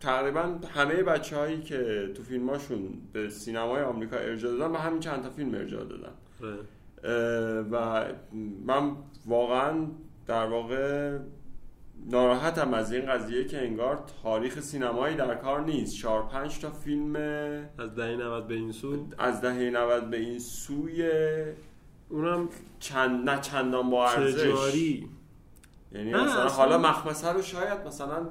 تقریبا همه بچه هایی که تو فیلماشون به سینمای آمریکا ارجاع دادن و همین چند تا فیلم ارجاع دادن.
آره.
و من واقعا در واقع ناراحتم از این قضیه که انگار تاریخ سینمایی در کار نیست. چهار پنج تا فیلم
از دهه 90 به این سو؟
از دهه 90 به این سوی
اونم
چند نه چندان با ارزش.
تجاری
یعنی مثلا حالا مخمسه رو شاید مثلا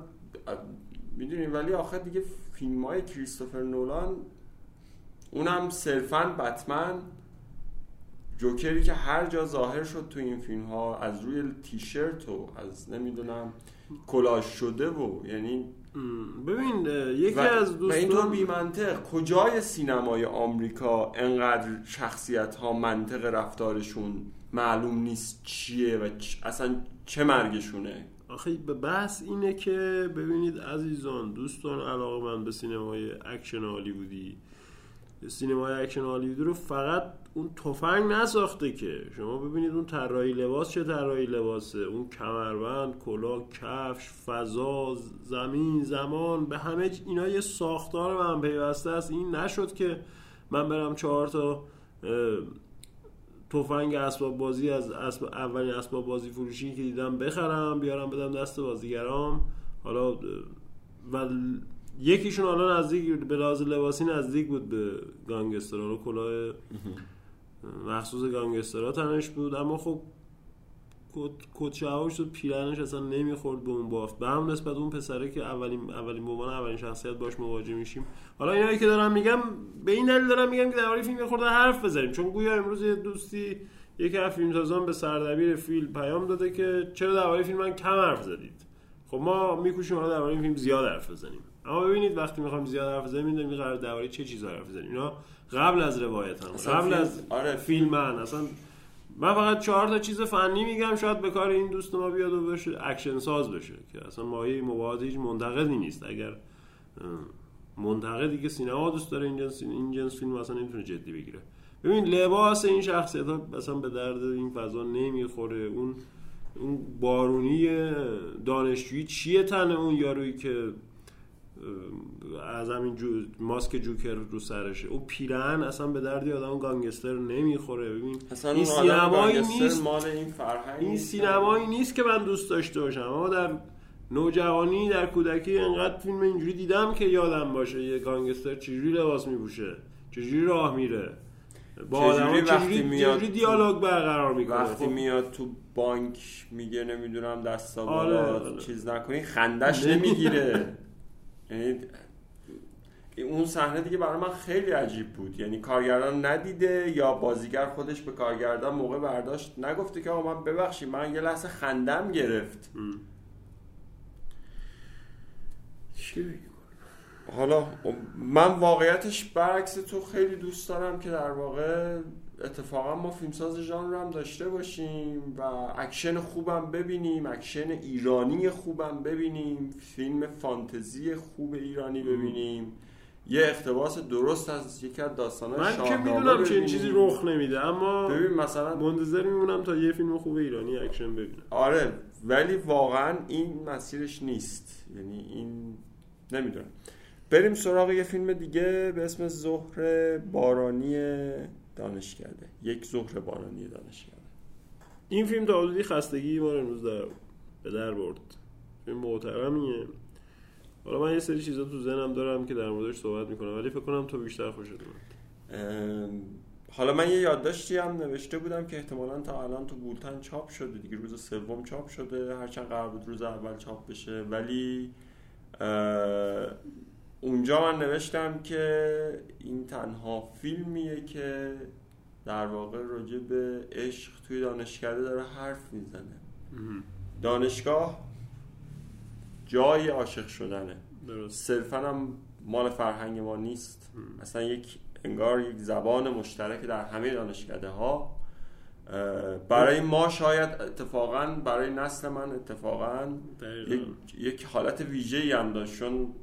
می‌دونیم ولی آخر دیگه فیلم های کریستوفر نولان اونم صرفا بتمن. جوکری که هر جا ظاهر شد تو این فیلم ها از روی تیشرت و از نمی‌دونم کلاش شده و یعنی
ببین یکی از دوستان
اینطور بی منطق کجای سینمای آمریکا انقدر شخصیت ها منطق رفتارشون معلوم نیست چیه و اصلا چه مرگشونه؟
آخه یه بحث اینه که ببینید عزیزان دوستان علاقه من به سینمای اکشن هالیوودی. سینمای اکشن هالیوودی رو فقط اون تفنگ نساخته که. شما ببینید اون طراحی لباس چه طراحی لباسه. اون کمربند کلاه کفش فضا زمین زمان. به همه اینا یه ساختار به هم پیوسته است. این نشد که من برم چهار تا تفنگ اسباب بازی از اسب... اولین اسباب بازی فروشی که دیدم بخرم بیارم بدم دست بازیگرام. حالا و یکیشون حالا نزدیک به لباسی نزدیک بود به گانگسترها رو کلاه مخصوص گانگسترها تنش بود اما خب کت شد پیرنش اصلا نمی‌خورد به اون بافت به هم نسبت اون پسره که اولین اولین عنوان اولین شخصیت باش مواجه میشیم. حالا اینایی که دارم میگم به این دلیل دارم میگم که درباره فیلم خورده حرف بزنیم. چون گویا امروز یه دوستی یکی از فیلمسازان به سردبیر فیلم پیام داده که چرا درباره فیلم من کم حرف زدید. خب ما میکوشیم حالا درباره فیلم زیاد حرف بزنیم. اما ببینید وقتی می‌خوام زیاد حرف بزنیم می‌دونیم قرار درباره چه چیزا حرف بزنیم. اینا قبل از روایت هم. قبل از
آره.
فیلمن اصلا من فقط چهار تا چیز فنی میگم شاید به کار این دوست ما بیاد و بشه اکشن ساز بشه که اصلا مایه مباهات هیچ منتقدی نیست. اگر منتقدی که سینما دوست داره این جنس این جنس فیلم اصلا نمی‌تونه جدی بگیره. ببین لباس این شخصیت ها اصلا به درد این فضا نمی‌خوره. اون اون بارونی دانشجویی چیه تن اون یارویی که از همین جو... ماسک جوکر رو سرشه. او پیرن اصلا به دردی آدم گانگستر نمی‌خوره. ببین
این سینمایی نیست. مال این
این سینمایی نیست که من دوست داشته باشم. اما در نوجوانی در کودکی انقدر فیلم اینجوری دیدم که یادم باشه یه گانگستر چجوری لباس میپوشه چجوری راه میره.
با آدم چجوری, میاد
دیالوگ برقرار می‌کنه؟
وقتی
خب.
میاد تو بانک میگه نمی‌دونم دستا
آره، آره.
چیز نکنی خندش نمی‌گیره. *laughs* یعنی اون صحنه دیگه برای من خیلی عجیب بود. یعنی کارگردان ندیده یا بازیگر خودش به کارگردان موقع برداشت نگفته که آقا من ببخشید من یه لحظه خندم گرفت. حالا من واقعیتش برعکس تو خیلی دوست دارم که در واقع اتفاقا ما فیلمساز ژانر هم داشته باشیم و اکشن خوبم ببینیم اکشن ایرانی خوبم ببینیم فیلم فانتزی خوب ایرانی ببینیم. یه اقتباس درست از یکی از داستان‌های
من که می‌دونم چه. چیزی رخ نمیده اما
ببین مثلا
منتظر میمونم تا یه فیلم خوب ایرانی اکشن ببینم.
آره ولی واقعا این مسیرش نیست. یعنی این نمی‌دونم. بریم سراغ یه فیلم دیگه به اسم ظهر بارانی دانشکده یک ظهر بارانی دانشکده
این فیلم تا حدودی خستگی ما رو امروز در به در برد. فیلم محترمیه. حالا من یه سری چیزا تو ذهنم دارم که در موردش صحبت می‌کنم ولی فکر کنم تو بیشتر خوشت اومد
حالا من یه یادداشتی هم نوشته بودم که احتمالا تا الان تو بولتن چاپ شده دیگه. روز سوم چاپ شده. هرچند قرار بود روز اول چاپ بشه. ولی اونجا من نوشتم که این تنها فیلمیه که در واقع راجع به عشق توی دانشکده داره حرف می‌زنه. دانشگاه جای عاشق شدنه.
درست.
صرفا هم مال فرهنگ ما نیست. اصلا یک انگار یک زبان مشترک در همه دانشکده ها برای ما شاید اتفاقا برای نسل من اتفاقا. یک, یک حالت ویژه هم داشت. چون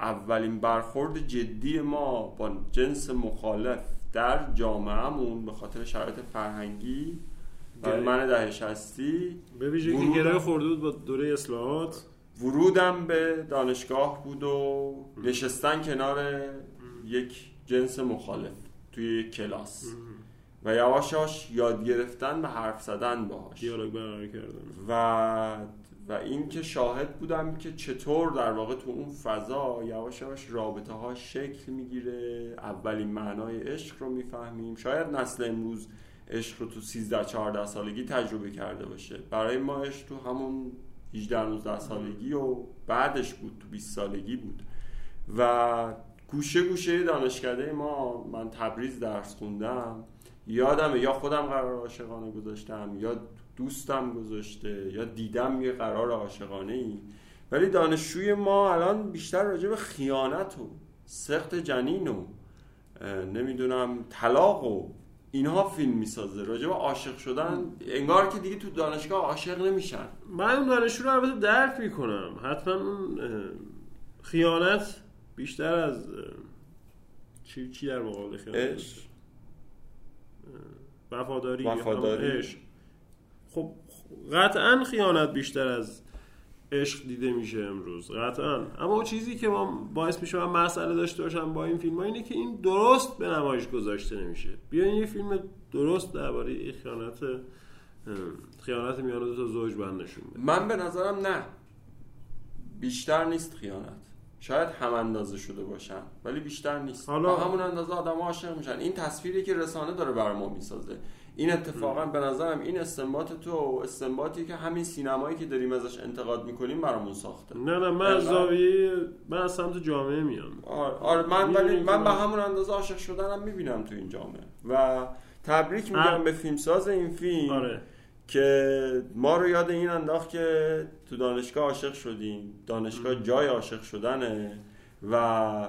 اولین برخورد جدی ما با جنس مخالف در جامعهمون به خاطر شرایط فرهنگی برای من ده شستی
به ویژه که گره خورده بود با دوره اصلاحات.
ورودم به دانشگاه بود و نشستن کنار یک جنس مخالف توی یک کلاس. و یواش یاد گرفتن و حرف زدن باهاش.
دیالوگ برقرار کردن.
و و این که شاهد بودم که چطور در واقع تو اون فضا یواش یواش رابطه ها شکل می‌گیره. اولین معنای عشق رو می‌فهمیم. شاید نسل امروز عشق رو تو 13 14 سالگی تجربه کرده باشه. برای ما عشق تو همون 18 19 سالگی و بعدش بود تو 20 سالگی بود. و گوشه گوشه دانشکده ما من تبریز درس خوندم. یادمه یا خودم قرار عاشقانه گذاشتم یا دوستم گذاشته یا دیدم یه قرار عاشقانه ای ولی دانشجوی ما الان بیشتر راجع به خیانت و سخت جنین و نمی‌دونم طلاق و اینها فیلم می‌سازه. راجع به عاشق شدن انگار که دیگه تو دانشگاه عاشق نمیشن.
من اون دانشجو رو البته درک می‌کنم. حتما اون خیانت بیشتر از چی چی در مقابل خیانت؟ وفاداری.
وفاداری.
عشق. خب قطعا خیانت بیشتر از عشق دیده میشه امروز قطعا. اما چیزی که ما باعث میشه من مسئله داشته باشم با این فیلم ها اینه که این درست به نمایش گذاشته نمیشه. بیاین یه فیلم درست درباره خیانت خیانت میان دو تا زوج بند نشون بده.
من به نظرم نه. بیشتر نیست خیانت. شاید هم اندازه شده باشن ولی بیشتر نیست.
حالا-
همون اندازه آدم عاشق میشن. این تصویری که رسانه داره برای ما می‌سازه. این اتفاقا به نظرم این استنباط تو استنباطی که همین سینمایی که داریم ازش انتقاد می‌کنیم برامون ساخته.
نه نه من از
انقدر-
زاویه من از سمت جامعه میام.
آره, آره من ولی من به همون اندازه عاشق شدنم می‌بینم تو این جامعه. و تبریک میگم. به فیلمساز این فیلم
آره.
که ما رو یاد این انداخت که تو دانشگاه عاشق شدیم. دانشگاه جای عاشق شدنه و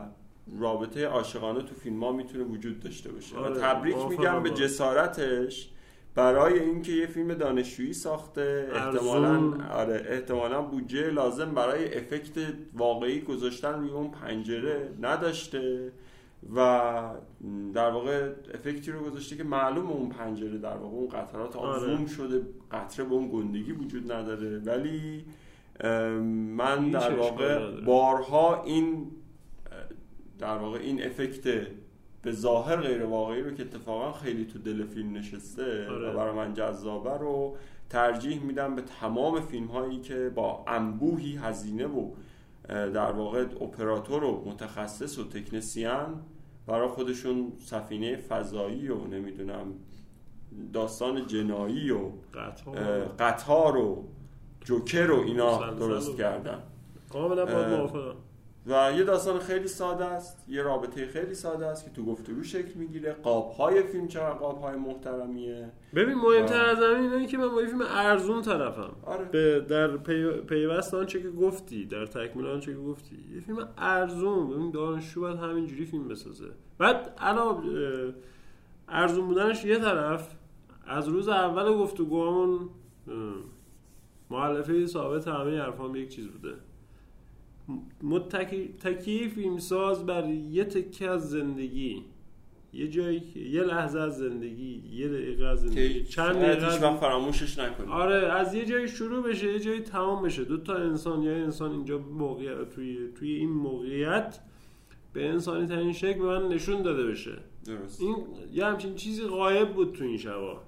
رابطه عاشقانه تو فیلم ها می‌تونه وجود داشته باشه
آره،
و تبریک میگم به جسارتش برای اینکه یه فیلم دانشجویی ساخته. احتمالا آره احتمالا بودجه لازم برای افکت واقعی گذاشتن روی اون پنجره نداشته و در واقع افکتی رو گذاشته که معلوم اون پنجره در واقع اون قطرات
آره.
زوم شده قطره به اون گندگی وجود نداره ولی من در واقع. بارها این در واقع این افکت به ظاهر غیر واقعی رو که اتفاقا خیلی تو دل فیلم نشسته
آره.
و برای من جذابه رو ترجیح میدم به تمام فیلم هایی که با انبوهی هزینه و در واقع اپراتور و متخصص و تکنسیان برای خودشون سفینه فضایی و نمی‌دونم داستان جنایی و قطار. و جوکر و اینا درست کردن.
کاملا با موافقم
و یه داستان خیلی ساده است یه رابطه خیلی ساده است که تو گفتگو شکل می‌گیره. قابهای فیلم چقدر قابهای محترمیه؟
ببین مهمتر. از همین اینه که من با یه فیلم ارزون طرفم.
آره.
به در پی... پیوست آنچه که گفتی در تکمیل آنچه که گفتی یه فیلم ارزون. ببین دانشجو باید همینجوری فیلم بسازه. بعد اه، ارزون بودنش یه طرف. از روز اول گفتگوامون اه، مؤلفه ثابت همه حرفام یک چیز بوده. متکی تکی فیلمساز بر یه تکه از زندگی. یه جایی یه لحظه از زندگی یه دقیقه از زندگی.
چند دقیقه فراموشش نکنی
آره از یه جایی شروع بشه یه جایی تمام بشه. دو تا انسان یا انسان اینجا موقعیت توی توی این موقعیت به انسانی ترین شکل به من نشون داده بشه.
درست.
این یه همچین چیزی غایب بود تو این شبا.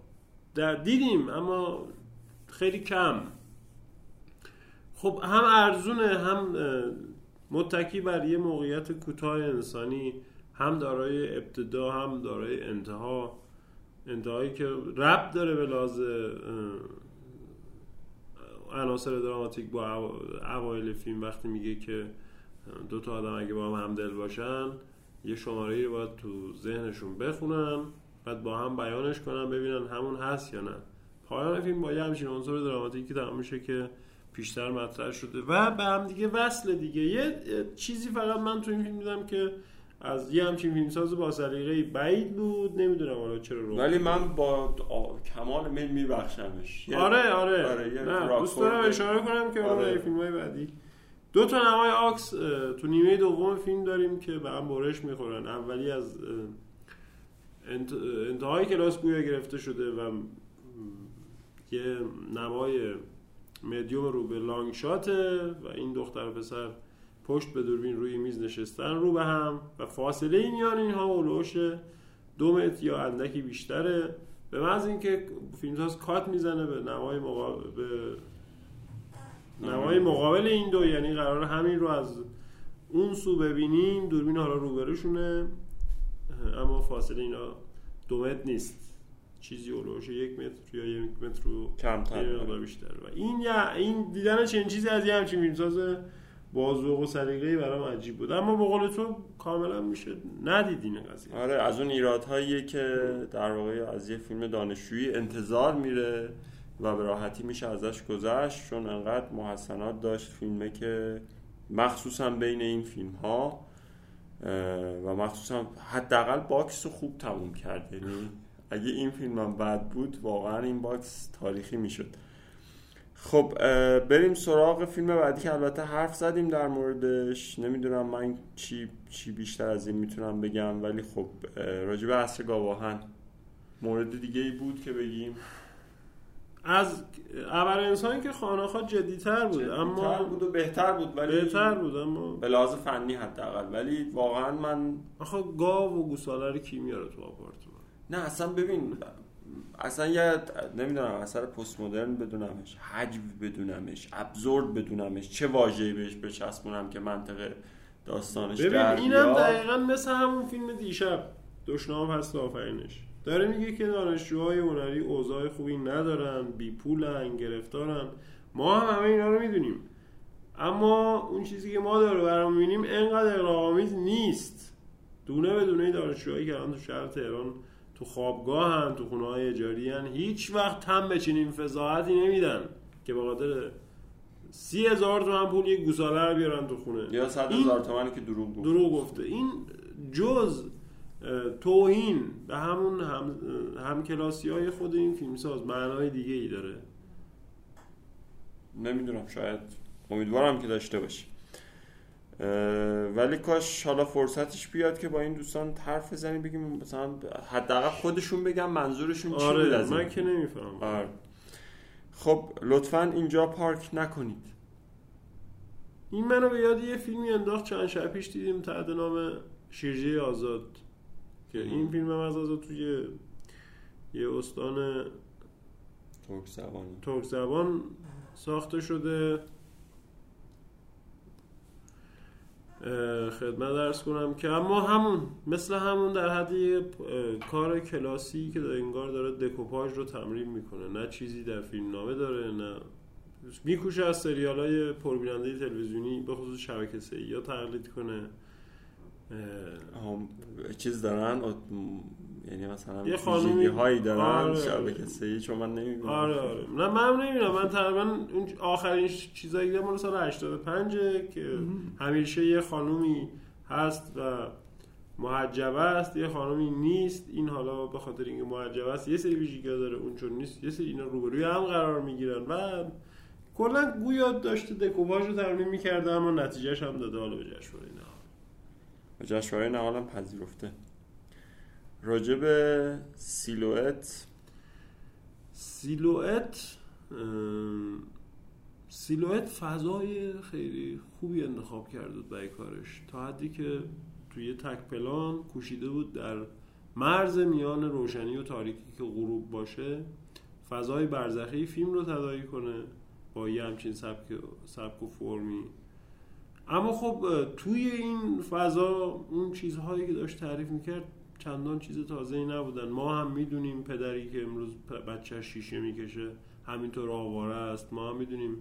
در دیدیم اما خیلی کم. خب هم ارزونه هم متکی بر یه موقعیت کوتاه انسانی هم دارای ابتدا هم دارای انتها. انتهایی که رب داره به لحاظ عناصر دراماتیک با اوایل فیلم وقتی میگه که دو تا آدم اگه با هم همدل باشن یه شماره رو باید تو ذهنشون بخونن بعد با هم بیانش کنن ببینن همون هست یا نه. پایان فیلم با یه همچین عنصر دراماتیکی تمام میشه که پیشتر مطرح شده. و به هم دیگه وصل دیگه. یه چیزی فقط من تو این فیلم دیدم که از یه همچین فیلمساز با سلیقه بعید بود. نمی‌دونم حالا چرا رو
ولی من با کمال میل میبخشمش.
آره آره, آره نه دوست دارم اشاره کنم که آره. فیلم های بعدی. دو تا نمای آکس تو نیمه دوم فیلم داریم که به هم برش می‌خورن. اولی از انتهای کلاس گویا گرفته شده و یه نمای مدیوم رو به لانگ شاته و این دختر و پسر پشت به دوربین روی میز نشستن رو به هم و فاصله این میان اینها اولوش دو متر یا اندکی بیشتره. به محض اینکه فیلمساز کات می‌زنه به نمای مقابل به نمای مقابل این دو یعنی قرار همین رو از اون سو ببینیم. دوربین حالا روبروشونه اما فاصله اینا دو متر نیست. چیزی اولوش یک متر یا یک متر رو
کمتر.
بیشتر. و این یا این دیدن چنین چیزی از یه همچین فیلمساز با ذوق و سلیقه‌ای برام عجیب بود. اما به قول تو کاملا میشه ندید این قضیه.
آره از اون ایرادهایی که در واقع از یه فیلم دانشجویی انتظار میره و به راحتی میشه ازش گذشت چون انقدر محسنات داشت فیلمه که مخصوصا بین این فیلم ها و مخصوصا حداقل box رو خوب تموم کرد. یعنی اگه این فیلم هم بد بود واقعا این box تاریخی می‌شد. خب بریم سراغ فیلم بعدی که البته حرف زدیم در موردش. نمی‌دونم من چی, چی بیشتر از این می‌تونم بگم ولی خب راجع به عصر گاواهن. مورد دیگه ای بود که بگیم؟
از اول انسانی که خانه جدیتر بود جدیتر اما
بود و بهتر بود ولی
بهتر بود اما
به لحاظ فنی حداقل. ولی واقعا من
آخه گاو و گوساله رو کی میاره تو آپارتمان
نه اصلا ببین اصلا یه نمی‌دونم اثر پست مدرن بدونمش حجم بدونمش ابزورد بدونمش چه واژه‌ای بهش بچسبونم که منطقه داستانش
ببین اینم دقیقا مثل همون فیلم دیشب دشنام هست آفرینش. داره میگه که دانشجوهای هنری اوضاع خوبی ندارن بی پولن گرفتارن. ما هم همه اینا رو می‌دونیم. اما اون چیزی که ما داره برام می‌بینیم انقدر اقراق‌آمیز نیست. دونه به دونه دانشجوهایی که الان تو شهر تهران تو خوابگاه هم تو خونه های اجاری هن. هیچ وقت هم به چنین فضاحتی نمیدن که به خاطر سی هزار تومن پول یک گوساله رو بیارن تو خونه.
یا صد هزار تومنی که دروغ گفته.
دروغ گفته. این جز توهین به همون هم, هم کلاسی های خود این فیلمساز معنای دیگه ای داره.
نمی‌دونم شاید امیدوارم که داشته باشی. ولی کاش حالا فرصتش بیاد که با این دوستان حرف بزنیم بگیم مثلا حداقل خودشون بگم منظورشون چی
آره
بود از
من که نمی‌فهمم.
آره. خب لطفا اینجا پارک نکنید.
این منو به یاد یه فیلمی انداخت چند شب پیش دیدیم تحت نام شیرجه آزاد که این فیلم هم از آزاد توی یه استان
ترک زبان.
ترک زبان ساخته شده. خدمت درس کنم که اما همون مثل همون در حد یه کار کلاسی که انگار داره دکوپاژ رو تمرین می‌کنه. نه چیزی در فیلم نامه داره نه میکوشه از سریال های پربیننده تلویزیونی به خصوص شبکه سی یا تقلید کنه.
چیز دارن؟ یعنی مثلا یه خانومی هایی دارن
آره
شبکه سی چون من نمی‌بینم
آره آره. نه من نمی‌بینم من تقریبا اون آخرین چیزایی که مال سال 85 که همیشه یه خانومی هست و محجبه است یه خانومی نیست. این حالا به خاطر اینکه محجبه است یه سری ویژگی داره اون چون نیست یه سری اینا روبروی هم قرار می‌گیرن. و کلا گویا داشته دکوپاژ رو تمرین می‌کرده اما نتیجهش هم داده. حالا به جشنواره نهال.
به جشنواره نهال هم پذیرفته. راجع به سیلوئت.
سیلوئت سیلوئت فضای خیلی خوبی انتخاب کرده بود برای کارش. تا حدی که توی تک پلان کوشیده بود در مرز میان روشنی و تاریکی که غروب باشه فضای برزخی فیلم رو تداعی کنه با یه همچین سبک, سبک و فرمی. اما خب توی این فضا اون چیزهایی که داشت تعریف می‌کرد چندان چیز تازه ای نبودن. ما هم می‌دونیم پدری که امروز بچه شیشه می‌کشه همینطور آواره است. ما هم می‌دونیم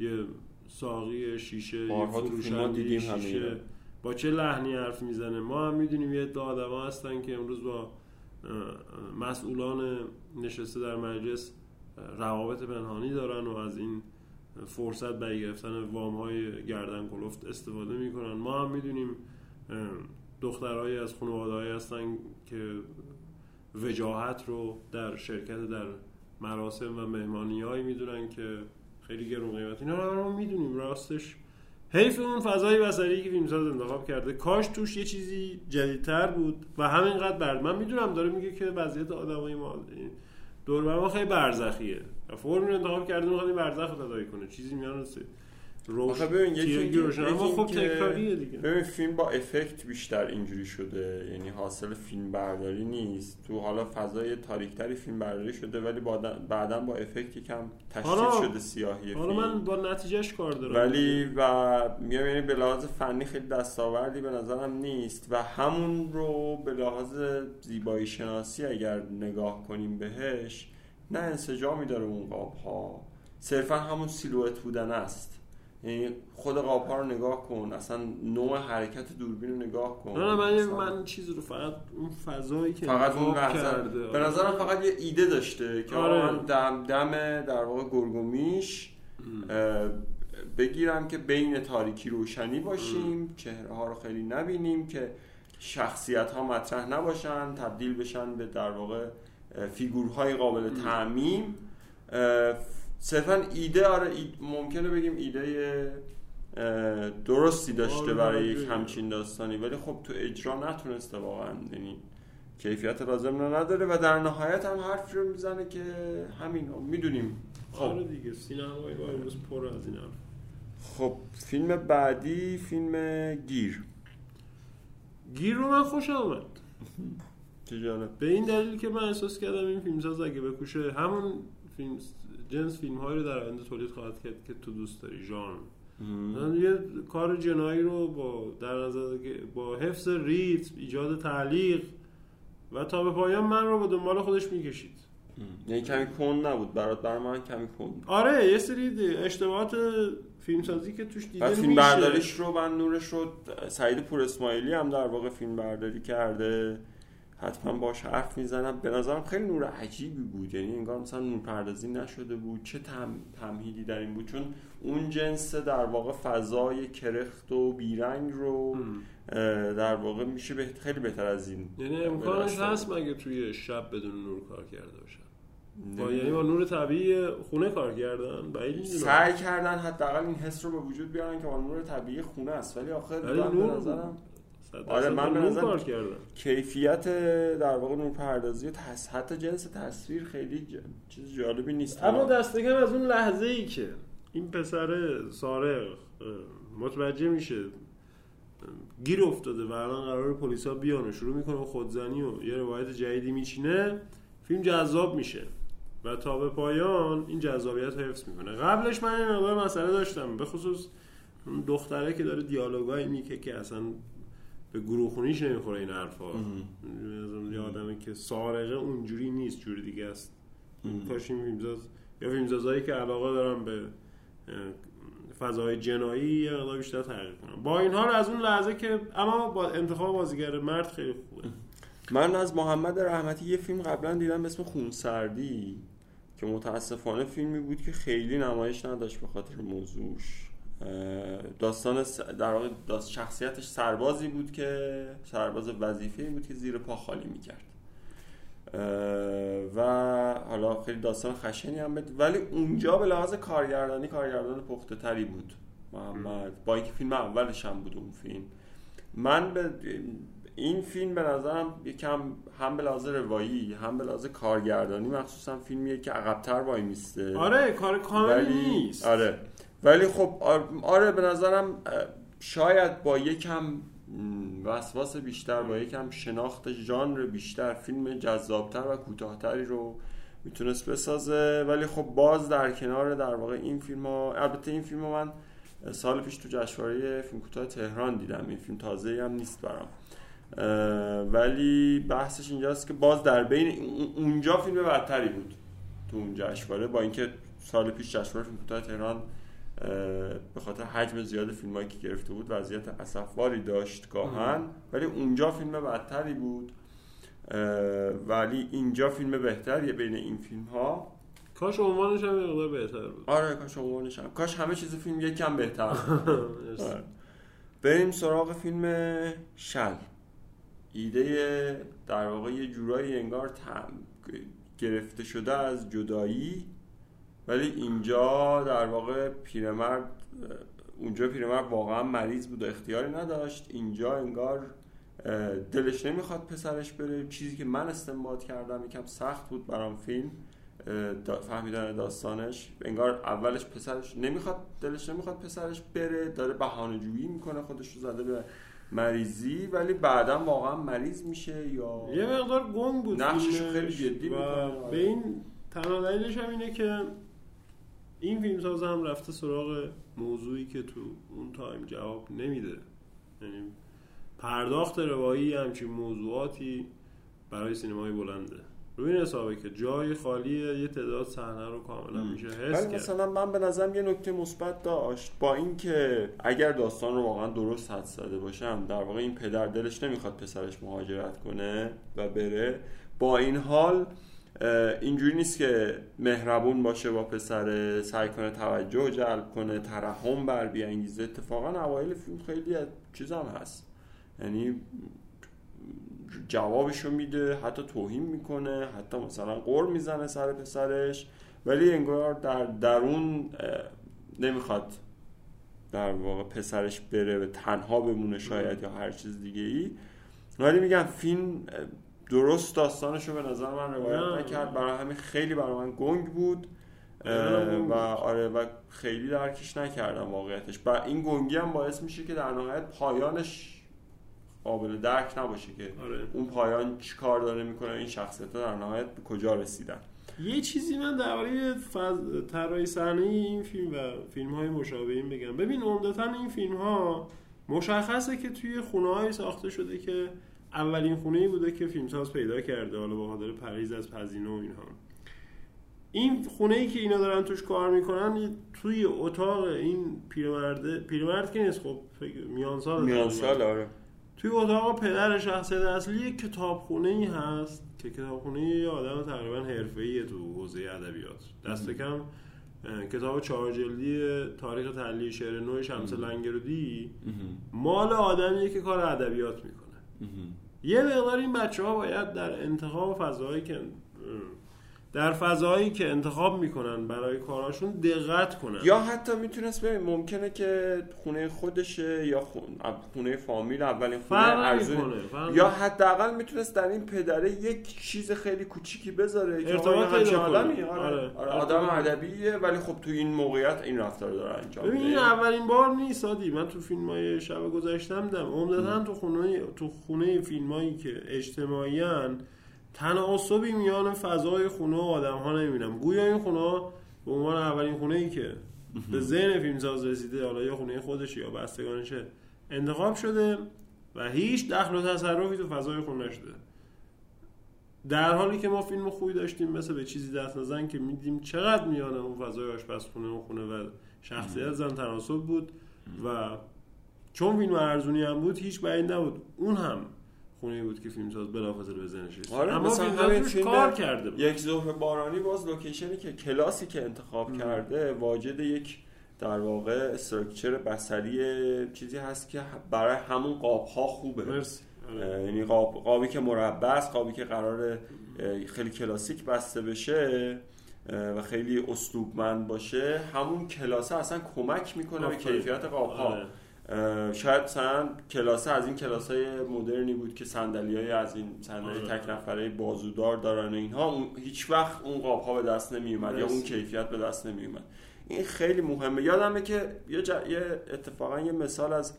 یه ساقی شیشه یه فروشنده
دیدیم
شیشه. با چه لحنی حرف می‌زنه؟ ما هم می‌دونیم یه آدم هستن که امروز با مسئولان نشسته در مجلس روابط پنهانی دارن و از این فرصت برای گرفتن وام های گردن کلفت استفاده می‌کنن. ما هم می‌دونیم دخترهایی از خانواده هستن که وجاهت رو در شرکت در مراسم و مهمانی هایی می‌دونن که خیلی گرون قیمت. اینا رو ما می‌دونیم. راستش حیف اون فضای بصری که فیلمساز انتخاب کرده. کاش توش یه چیزی جدیدتر بود و همینقدر برد من می‌دونم داره میگه که وضعیت آدمای ما دور ما خیلی برزخیه. و فرم رو انتخاب کرده می‌خواد این برزخ رو تداعی کنه. چیزی میان روش
آخه ببین یکی
اما خب تکراریه دیگه.
ببین فیلم با افکت بیشتر اینجوری شده. یعنی حاصل فیلم برداری نیست. تو حالا فضای تاریکتری فیلم برداری شده ولی بعدا با افکت یکم تشدید
حالا-
شده سیاهی
حالا
فیلم.
من با نتیجهش کار دارم.
ولی و میگم یعنی به لحاظ فنی خیلی دستاوردی به نظرم نیست. و همون رو به لحاظ زیبایی شناسی اگر نگاه کنیم بهش نه انسجامی داره اون قاب ها صرفا همون سیلویت بودن است. یعنی خود قاب ها رو نگاه کن اصلا نوع حرکت دوربین رو نگاه کن.
نه من من چیز رو فقط اون فضایی که
فقط اون
کرده.
به نظرم فقط یه ایده داشته که
آره.
من دم, دم در واقع گرگومیش بگیرم که بین تاریکی روشنی باشیم چهره ها رو خیلی نبینیم که شخصیت ها مطرح نباشن تبدیل بشن به در واقع فیگورهای قابل تعمیم. صرفا ایده آره اید- ممکنه بگیم ایده درستی داشته
آره،
برای. یک همچین داستانی. ولی خب تو اجرا نتونسته واقعا. یعنی کیفیت لازم رو نداره و در نهایت هم حرفی رو می‌زنه که همین می‌دونیم. خب.
آره دیگه سینمای امروز پر از این حرف.
خب فیلم بعدی فیلم گیر.
گیر رو من خوش آمد
چه جالب.
به این دلیل که من احساس کردم این فیلمساز اگه بکوشه همون فیلم جنس فیلم هایی رو در آینده تولید خواهد کرد که تو دوست داری ژان من یه کار جنایی رو با در نظر با حفظ ریتم ایجاد تعلیق و تا به پایان من رو به دنبال خودش می‌کشید.
یعنی کمی کن نبود. برات بر من کمی کن.
آره یه سری اشتباهات فیلمسازی که توش دیده
فیلم برداریش رو من نورش رو سعید پور اسماعیلی هم در واقع فیلم برداری کرده. حتما باش حرف می‌زنم. به نظرم خیلی نور عجیبی بود. یعنی انگار مثلا نور پردازی نشده بود. چه تم... تمهیدی در این بود. چون اون جنس در واقع فضای کرخت و بیرنگ رو در واقع میشه بهت... خیلی بهتر از این
یعنی امکانش
به
هست مگه توی شب بدون نور کار کرده باشن. با. یعنی با نور طبیعی خونه کار کردن بعید.
سعی کردن حداقل این حس رو به وجود بیارن که با نور طبیعی خونه است. ولی آخر به
نور
نظرم آره، من نظرم-
کردن.
کیفیت در واقع نور پردازی و. حتی جنس تصویر خیلی ج... چیز جالبی نیست.
اما دست کم از اون لحظه ای که این پسر سارق متوجه میشه گیر افتاده و الان قرار پلیسا بیان و شروع می‌کنه به خودزنی و یه روایت جدیدی میچینه فیلم جذاب میشه و تا به پایان این جذابیت رو حفظ می‌کنه. قبلش من این مقدار مسئله داشتم به خصوص دختره که داره دیالوگایی میگه که اصلا به گروه خونیش نمی‌خوره این حرفا. یه آدمی که سارقه اونجوری نیست جوری دیگه است. کاش این فیلمساز یا فیلمسازهایی که علاقه دارن به فضای جنایی یه مقدار بیشتر تحقیق کنن. با این حال از اون لحظه که اما با انتخاب بازیگر مرد خیلی خوبه.
من از محمد رحمتی یه فیلم قبلا دیدم به اسم خونسردی که متاسفانه فیلمی بود که خیلی نمایش نداشت به خاطر موضوعش. داستان در واقع داست شخصیتش سربازی بود که سرباز وظیفه‌ای بود که زیر پا خالی می‌کرد. و حالا خیلی داستان خشنی هم بود ولی اونجا به لحاظ کارگردانی کارگردان پخته تری بود محمد. با اینکه فیلم اولش هم بود اون فیلم. من به این فیلم به نظرم یکم هم به لحاظ روایی هم به لحاظ کارگردانی مخصوصا فیلمیه که عقبتر وای میسته.
آره کار کامل نیست.
آره. ولی خب آره به نظرم شاید با یکم وسواس بیشتر با یکم شناخت ژانر بیشتر فیلم جذابتر و کوتاهتری رو می‌تونست بسازه. ولی خب باز در کنار در واقع این فیلم ها البته این فیلم من سال پیش تو جشنواره فیلم کوتاه تهران دیدم. این فیلم تازه هم نیست برام. ولی بحثش اینجاست که باز در بین اونجا فیلم بدتری بود تو اون جشنواره با اینکه سال پیش جشنواره فیلم کوتاه تهران به خاطر حجم زیاد فیلم که گرفته بود وضعیت اصفواری داشت گاهن. ولی اونجا فیلم بدتری بود. ولی اینجا فیلم بهتریه بین این فیلم ها
کاش عنوانش هم مقدار بهتر بود.
آره کاش عنوانش هم. کاش همه چیز فیلم یکم بهتر *laughs* آره. بریم سراغ فیلم شل. ایده در واقع یه جورایی انگار گرفته شده از جدایی. ولی اینجا در واقع پیرمرد اونجا پیرمرد واقعا مریض بود و اختیاری نداشت. اینجا انگار دلش نمی‌خواد پسرش بره. چیزی که من استنباط کردم یکم سخت بود برام فیلم فهمیدن داستانش. انگار اولش پسرش نمی‌خواد دلش نمی‌خواد پسرش بره. داره بهانه جویی می‌کنه خودش رو زده به مریضی. ولی بعدا واقعا مریض میشه یا
یه مقدار گنگ بود
نقشش خیلی جدی
به این تنها دلیلش هم اینه که این فیلم ساز هم رفته سراغ موضوعی که تو اون تایم جواب نمیده. یعنی پرداخت روایی همچین موضوعاتی برای سینمای بلنده. روی این حسابه که جای خالیه یه تعداد صحنه رو کاملا میشه حس کرد.
مثلا من به نظرم یه نکته مثبت داشت با اینکه اگر داستان رو واقعا درست حد زده باشم در واقع این پدر دلش نمی‌خواد پسرش مهاجرت کنه و بره با این حال اینجوری نیست که مهربون باشه با پسر سعی کنه توجه جلب کنه ترحم بر بیانگیزه. اتفاقا اوایل فیلم خیلی چیز هم هست. یعنی جوابشو میده حتی توهین می‌کنه حتی مثلا قر می‌زنه سر پسرش. ولی انگار در درون نمی‌خواد در واقع پسرش بره و تنها بمونه شاید یا هر چیز دیگه ای ولی میگم فیلم درست داستانش رو به نظر من روایت نکرد. برای همین خیلی برای من گنگ بود و آره و خیلی درکش نکردم واقعیتش. و این گنگی هم باعث میشه که در نهایت پایانش قابل درک نباشه که
آره.
اون پایان چی کار داره می‌کنه این شخصیت در نهایت به کجا رسیدن.
یه چیزی من درباره فض... طراحی صحنه این فیلم و فیلم های مشابه این بگم. ببین عمدتا این فیلم ها مشخصه که توی خونه ساخته شده که اولین خونه ای بوده که فیلمساز پیدا کرده حالا با خاطر پریز از پزینه و اینها. این خونه ای که اینا دارن توش کار می‌کنن توی اتاق این پیرمرد پیرمرد که نیست خب میان سال
میان سال آره.
توی اتاق پدر شخصیت اصلی یک کتابخونه ای هست که کتابخونه یه آدم تقریبا حرفه‌ای تو حوزه ادبیات. دست کم کتاب چهار جلدی تاریخ تحلیل شعر نو شمس لنگرودی مال آدمیه که کار ادبیات می‌کنه. یه مقدار این بچه ها باید در انتخاب فضایی که در فضایی که انتخاب می‌کنن برای کاراشون دقت کنن.
یا حتی می‌تونست ببین ممکنه که خونه خودشه یا خونه فامیل اولین خونه ارزون یا حداقل می‌تونست در این پدره یک چیز خیلی کوچیکی بذاره
که ارتباط
آدمی آره, آره. آره. آدم ادبیه ولی خب تو این موقعیت این رفتار داره انجام
ببین این اولین بار نیست آدی. من تو فیلم های شب گذاشتم دم عمدتا تو خونه تو خونه فیلمایی که اجتماعیان تناسبی میان فضای خونه و آدم ها نمی‌بینم. گویا این خونه به عنوان اولین خونه ای که به ذهن فیلمساز رسیده حالا یا خونه خودش یا بستگانشه انتخاب شده و هیچ دخل و تصرفی تو فضای خونه نشده. در حالی که ما فیلم خوبی داشتیم مثل به چیزی دست نزن که میدیم چقدر میان اون فضای آشپزخونه و خونه و شخصیت زن تناسب بود و چون فیلم ارزونی هم بود هیچ بعید نبود. اون هم خونه بود که فیلمساز بلافاصله به ذهنش رسید
آره
اما فیلم کار کرده بود.
یک ظهر بارانی باز لوکیشنی که کلاسی که انتخاب ام. کرده واجد یک در واقع structure بصری چیزی هست که برای همون قاب ها خوبه
مرسی.
آره. یعنی قاب، قابی که مربع است قابی که قرار خیلی کلاسیک بسته بشه و خیلی اسلوبمند باشه همون کلاسه اصلا کمک می‌کنه به کیفیت قاب ها آره. شاید مثلا کلاسه از این کلاس های مدرنی بود که صندلی های از این صندلی آره. تک نفره بازودار دارن اینها هیچ وقت اون قاب ها به دست نمی اومد یا اون کیفیت به دست نمی اومد این خیلی مهمه. یادمه که یه, یه اتفاقا یه مثال از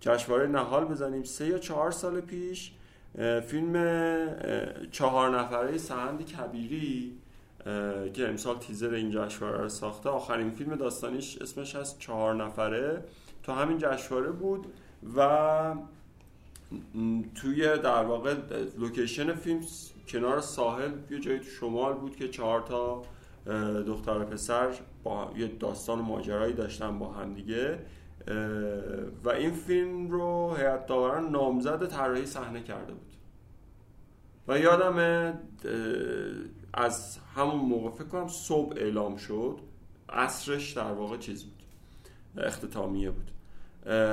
جشنواره نهال بزنیم. سه یا چهار سال پیش فیلم چهار نفره سهند کبیری که امسال تیزر این جشنواره رو ساخته آخرین فیلم داستانیش اسمش از چهار نفره. تو همین جشنواره بود و توی در واقع لوکیشن فیلم کنار ساحل یه جایی تو شمال بود که چهار تا دختر پسر با یه داستان و ماجرایی داشتن با هم دیگه. و این فیلم رو هیئت داوران نامزد طراحی صحنه کرده بود. و یادم از همون موقع فکر کنم صبح اعلام شد عصرش در واقع چیز بود اختتامیه بود.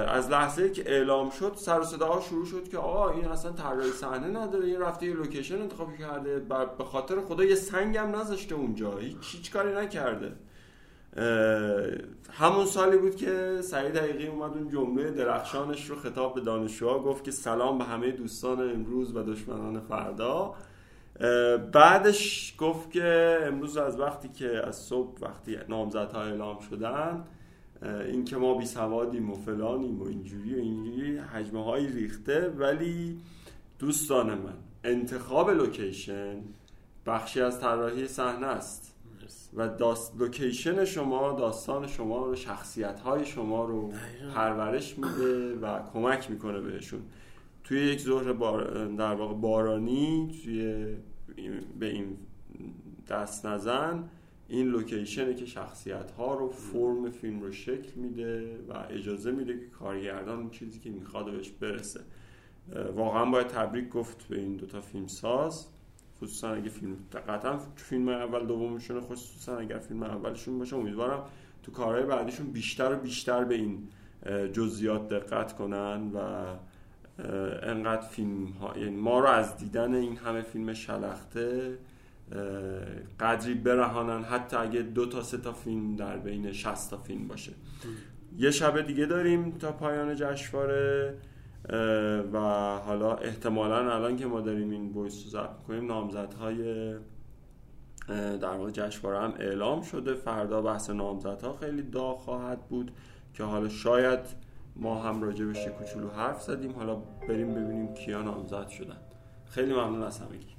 از لحظه که اعلام شد سر و صداها شروع شد که آقا این اصلا طراحی صحنه نداره این رفته یه لوکیشن انتخاب کرده به خاطر خدا یه سنگم نذاشته اونجا هیچ هیچ کاری نکرده. همون سالی بود که سعید دقیقی اومد اون جمله درخشانش رو خطاب به دانشجوها گفت که سلام به همه دوستان امروز و دشمنان فردا. بعدش گفت که امروز از وقتی که از صبح وقتی نامزدها اعلام شدن این که ما بی سوادیم و فلانیم و اینجوری و اینجوری حجمه های ریخته ولی دوستان من انتخاب لوکیشن بخشی از طراحی صحنه است. و داست لوکیشن شما داستان شما رو شخصیت های شما رو پرورش میده و کمک می‌کنه بهشون. توی یک ظهر بار در واقع بارانی توی به این دست نزن این لوکیشنه که شخصیت ها رو فرم فیلم رو شکل میده و اجازه میده که کارگردان اون چیزی که می‌خواد بهش برسه. واقعا باید تبریک گفت به این دوتا فیلم ساز خصوصا اگه فیلم قطعا فیلم اول دومشون خصوصا اگر فیلم اولشون باشه امیدوارم تو کارهای بعدیشون بیشتر و بیشتر به این جزئیات دقت کنن و انقدر فیلم ها یعنی ما رو از دیدن این همه فیلم شلخته قدری برهانن حتی اگه دو تا سه تا فیلم در بین 60 تا فیلم باشه. یه شب دیگه داریم تا پایان جشنواره و حالا احتمالا الان که ما داریم این وایس رو ضبط کنیم نامزدهای در واقع جشنواره هم اعلام شده. فردا بحث نامزدها خیلی داغ خواهد بود که حالا شاید ما هم راجع بهش کوچولو حرف زدیم. حالا بریم ببینیم کیا نامزد شدن. خیلی ممنون از همگی.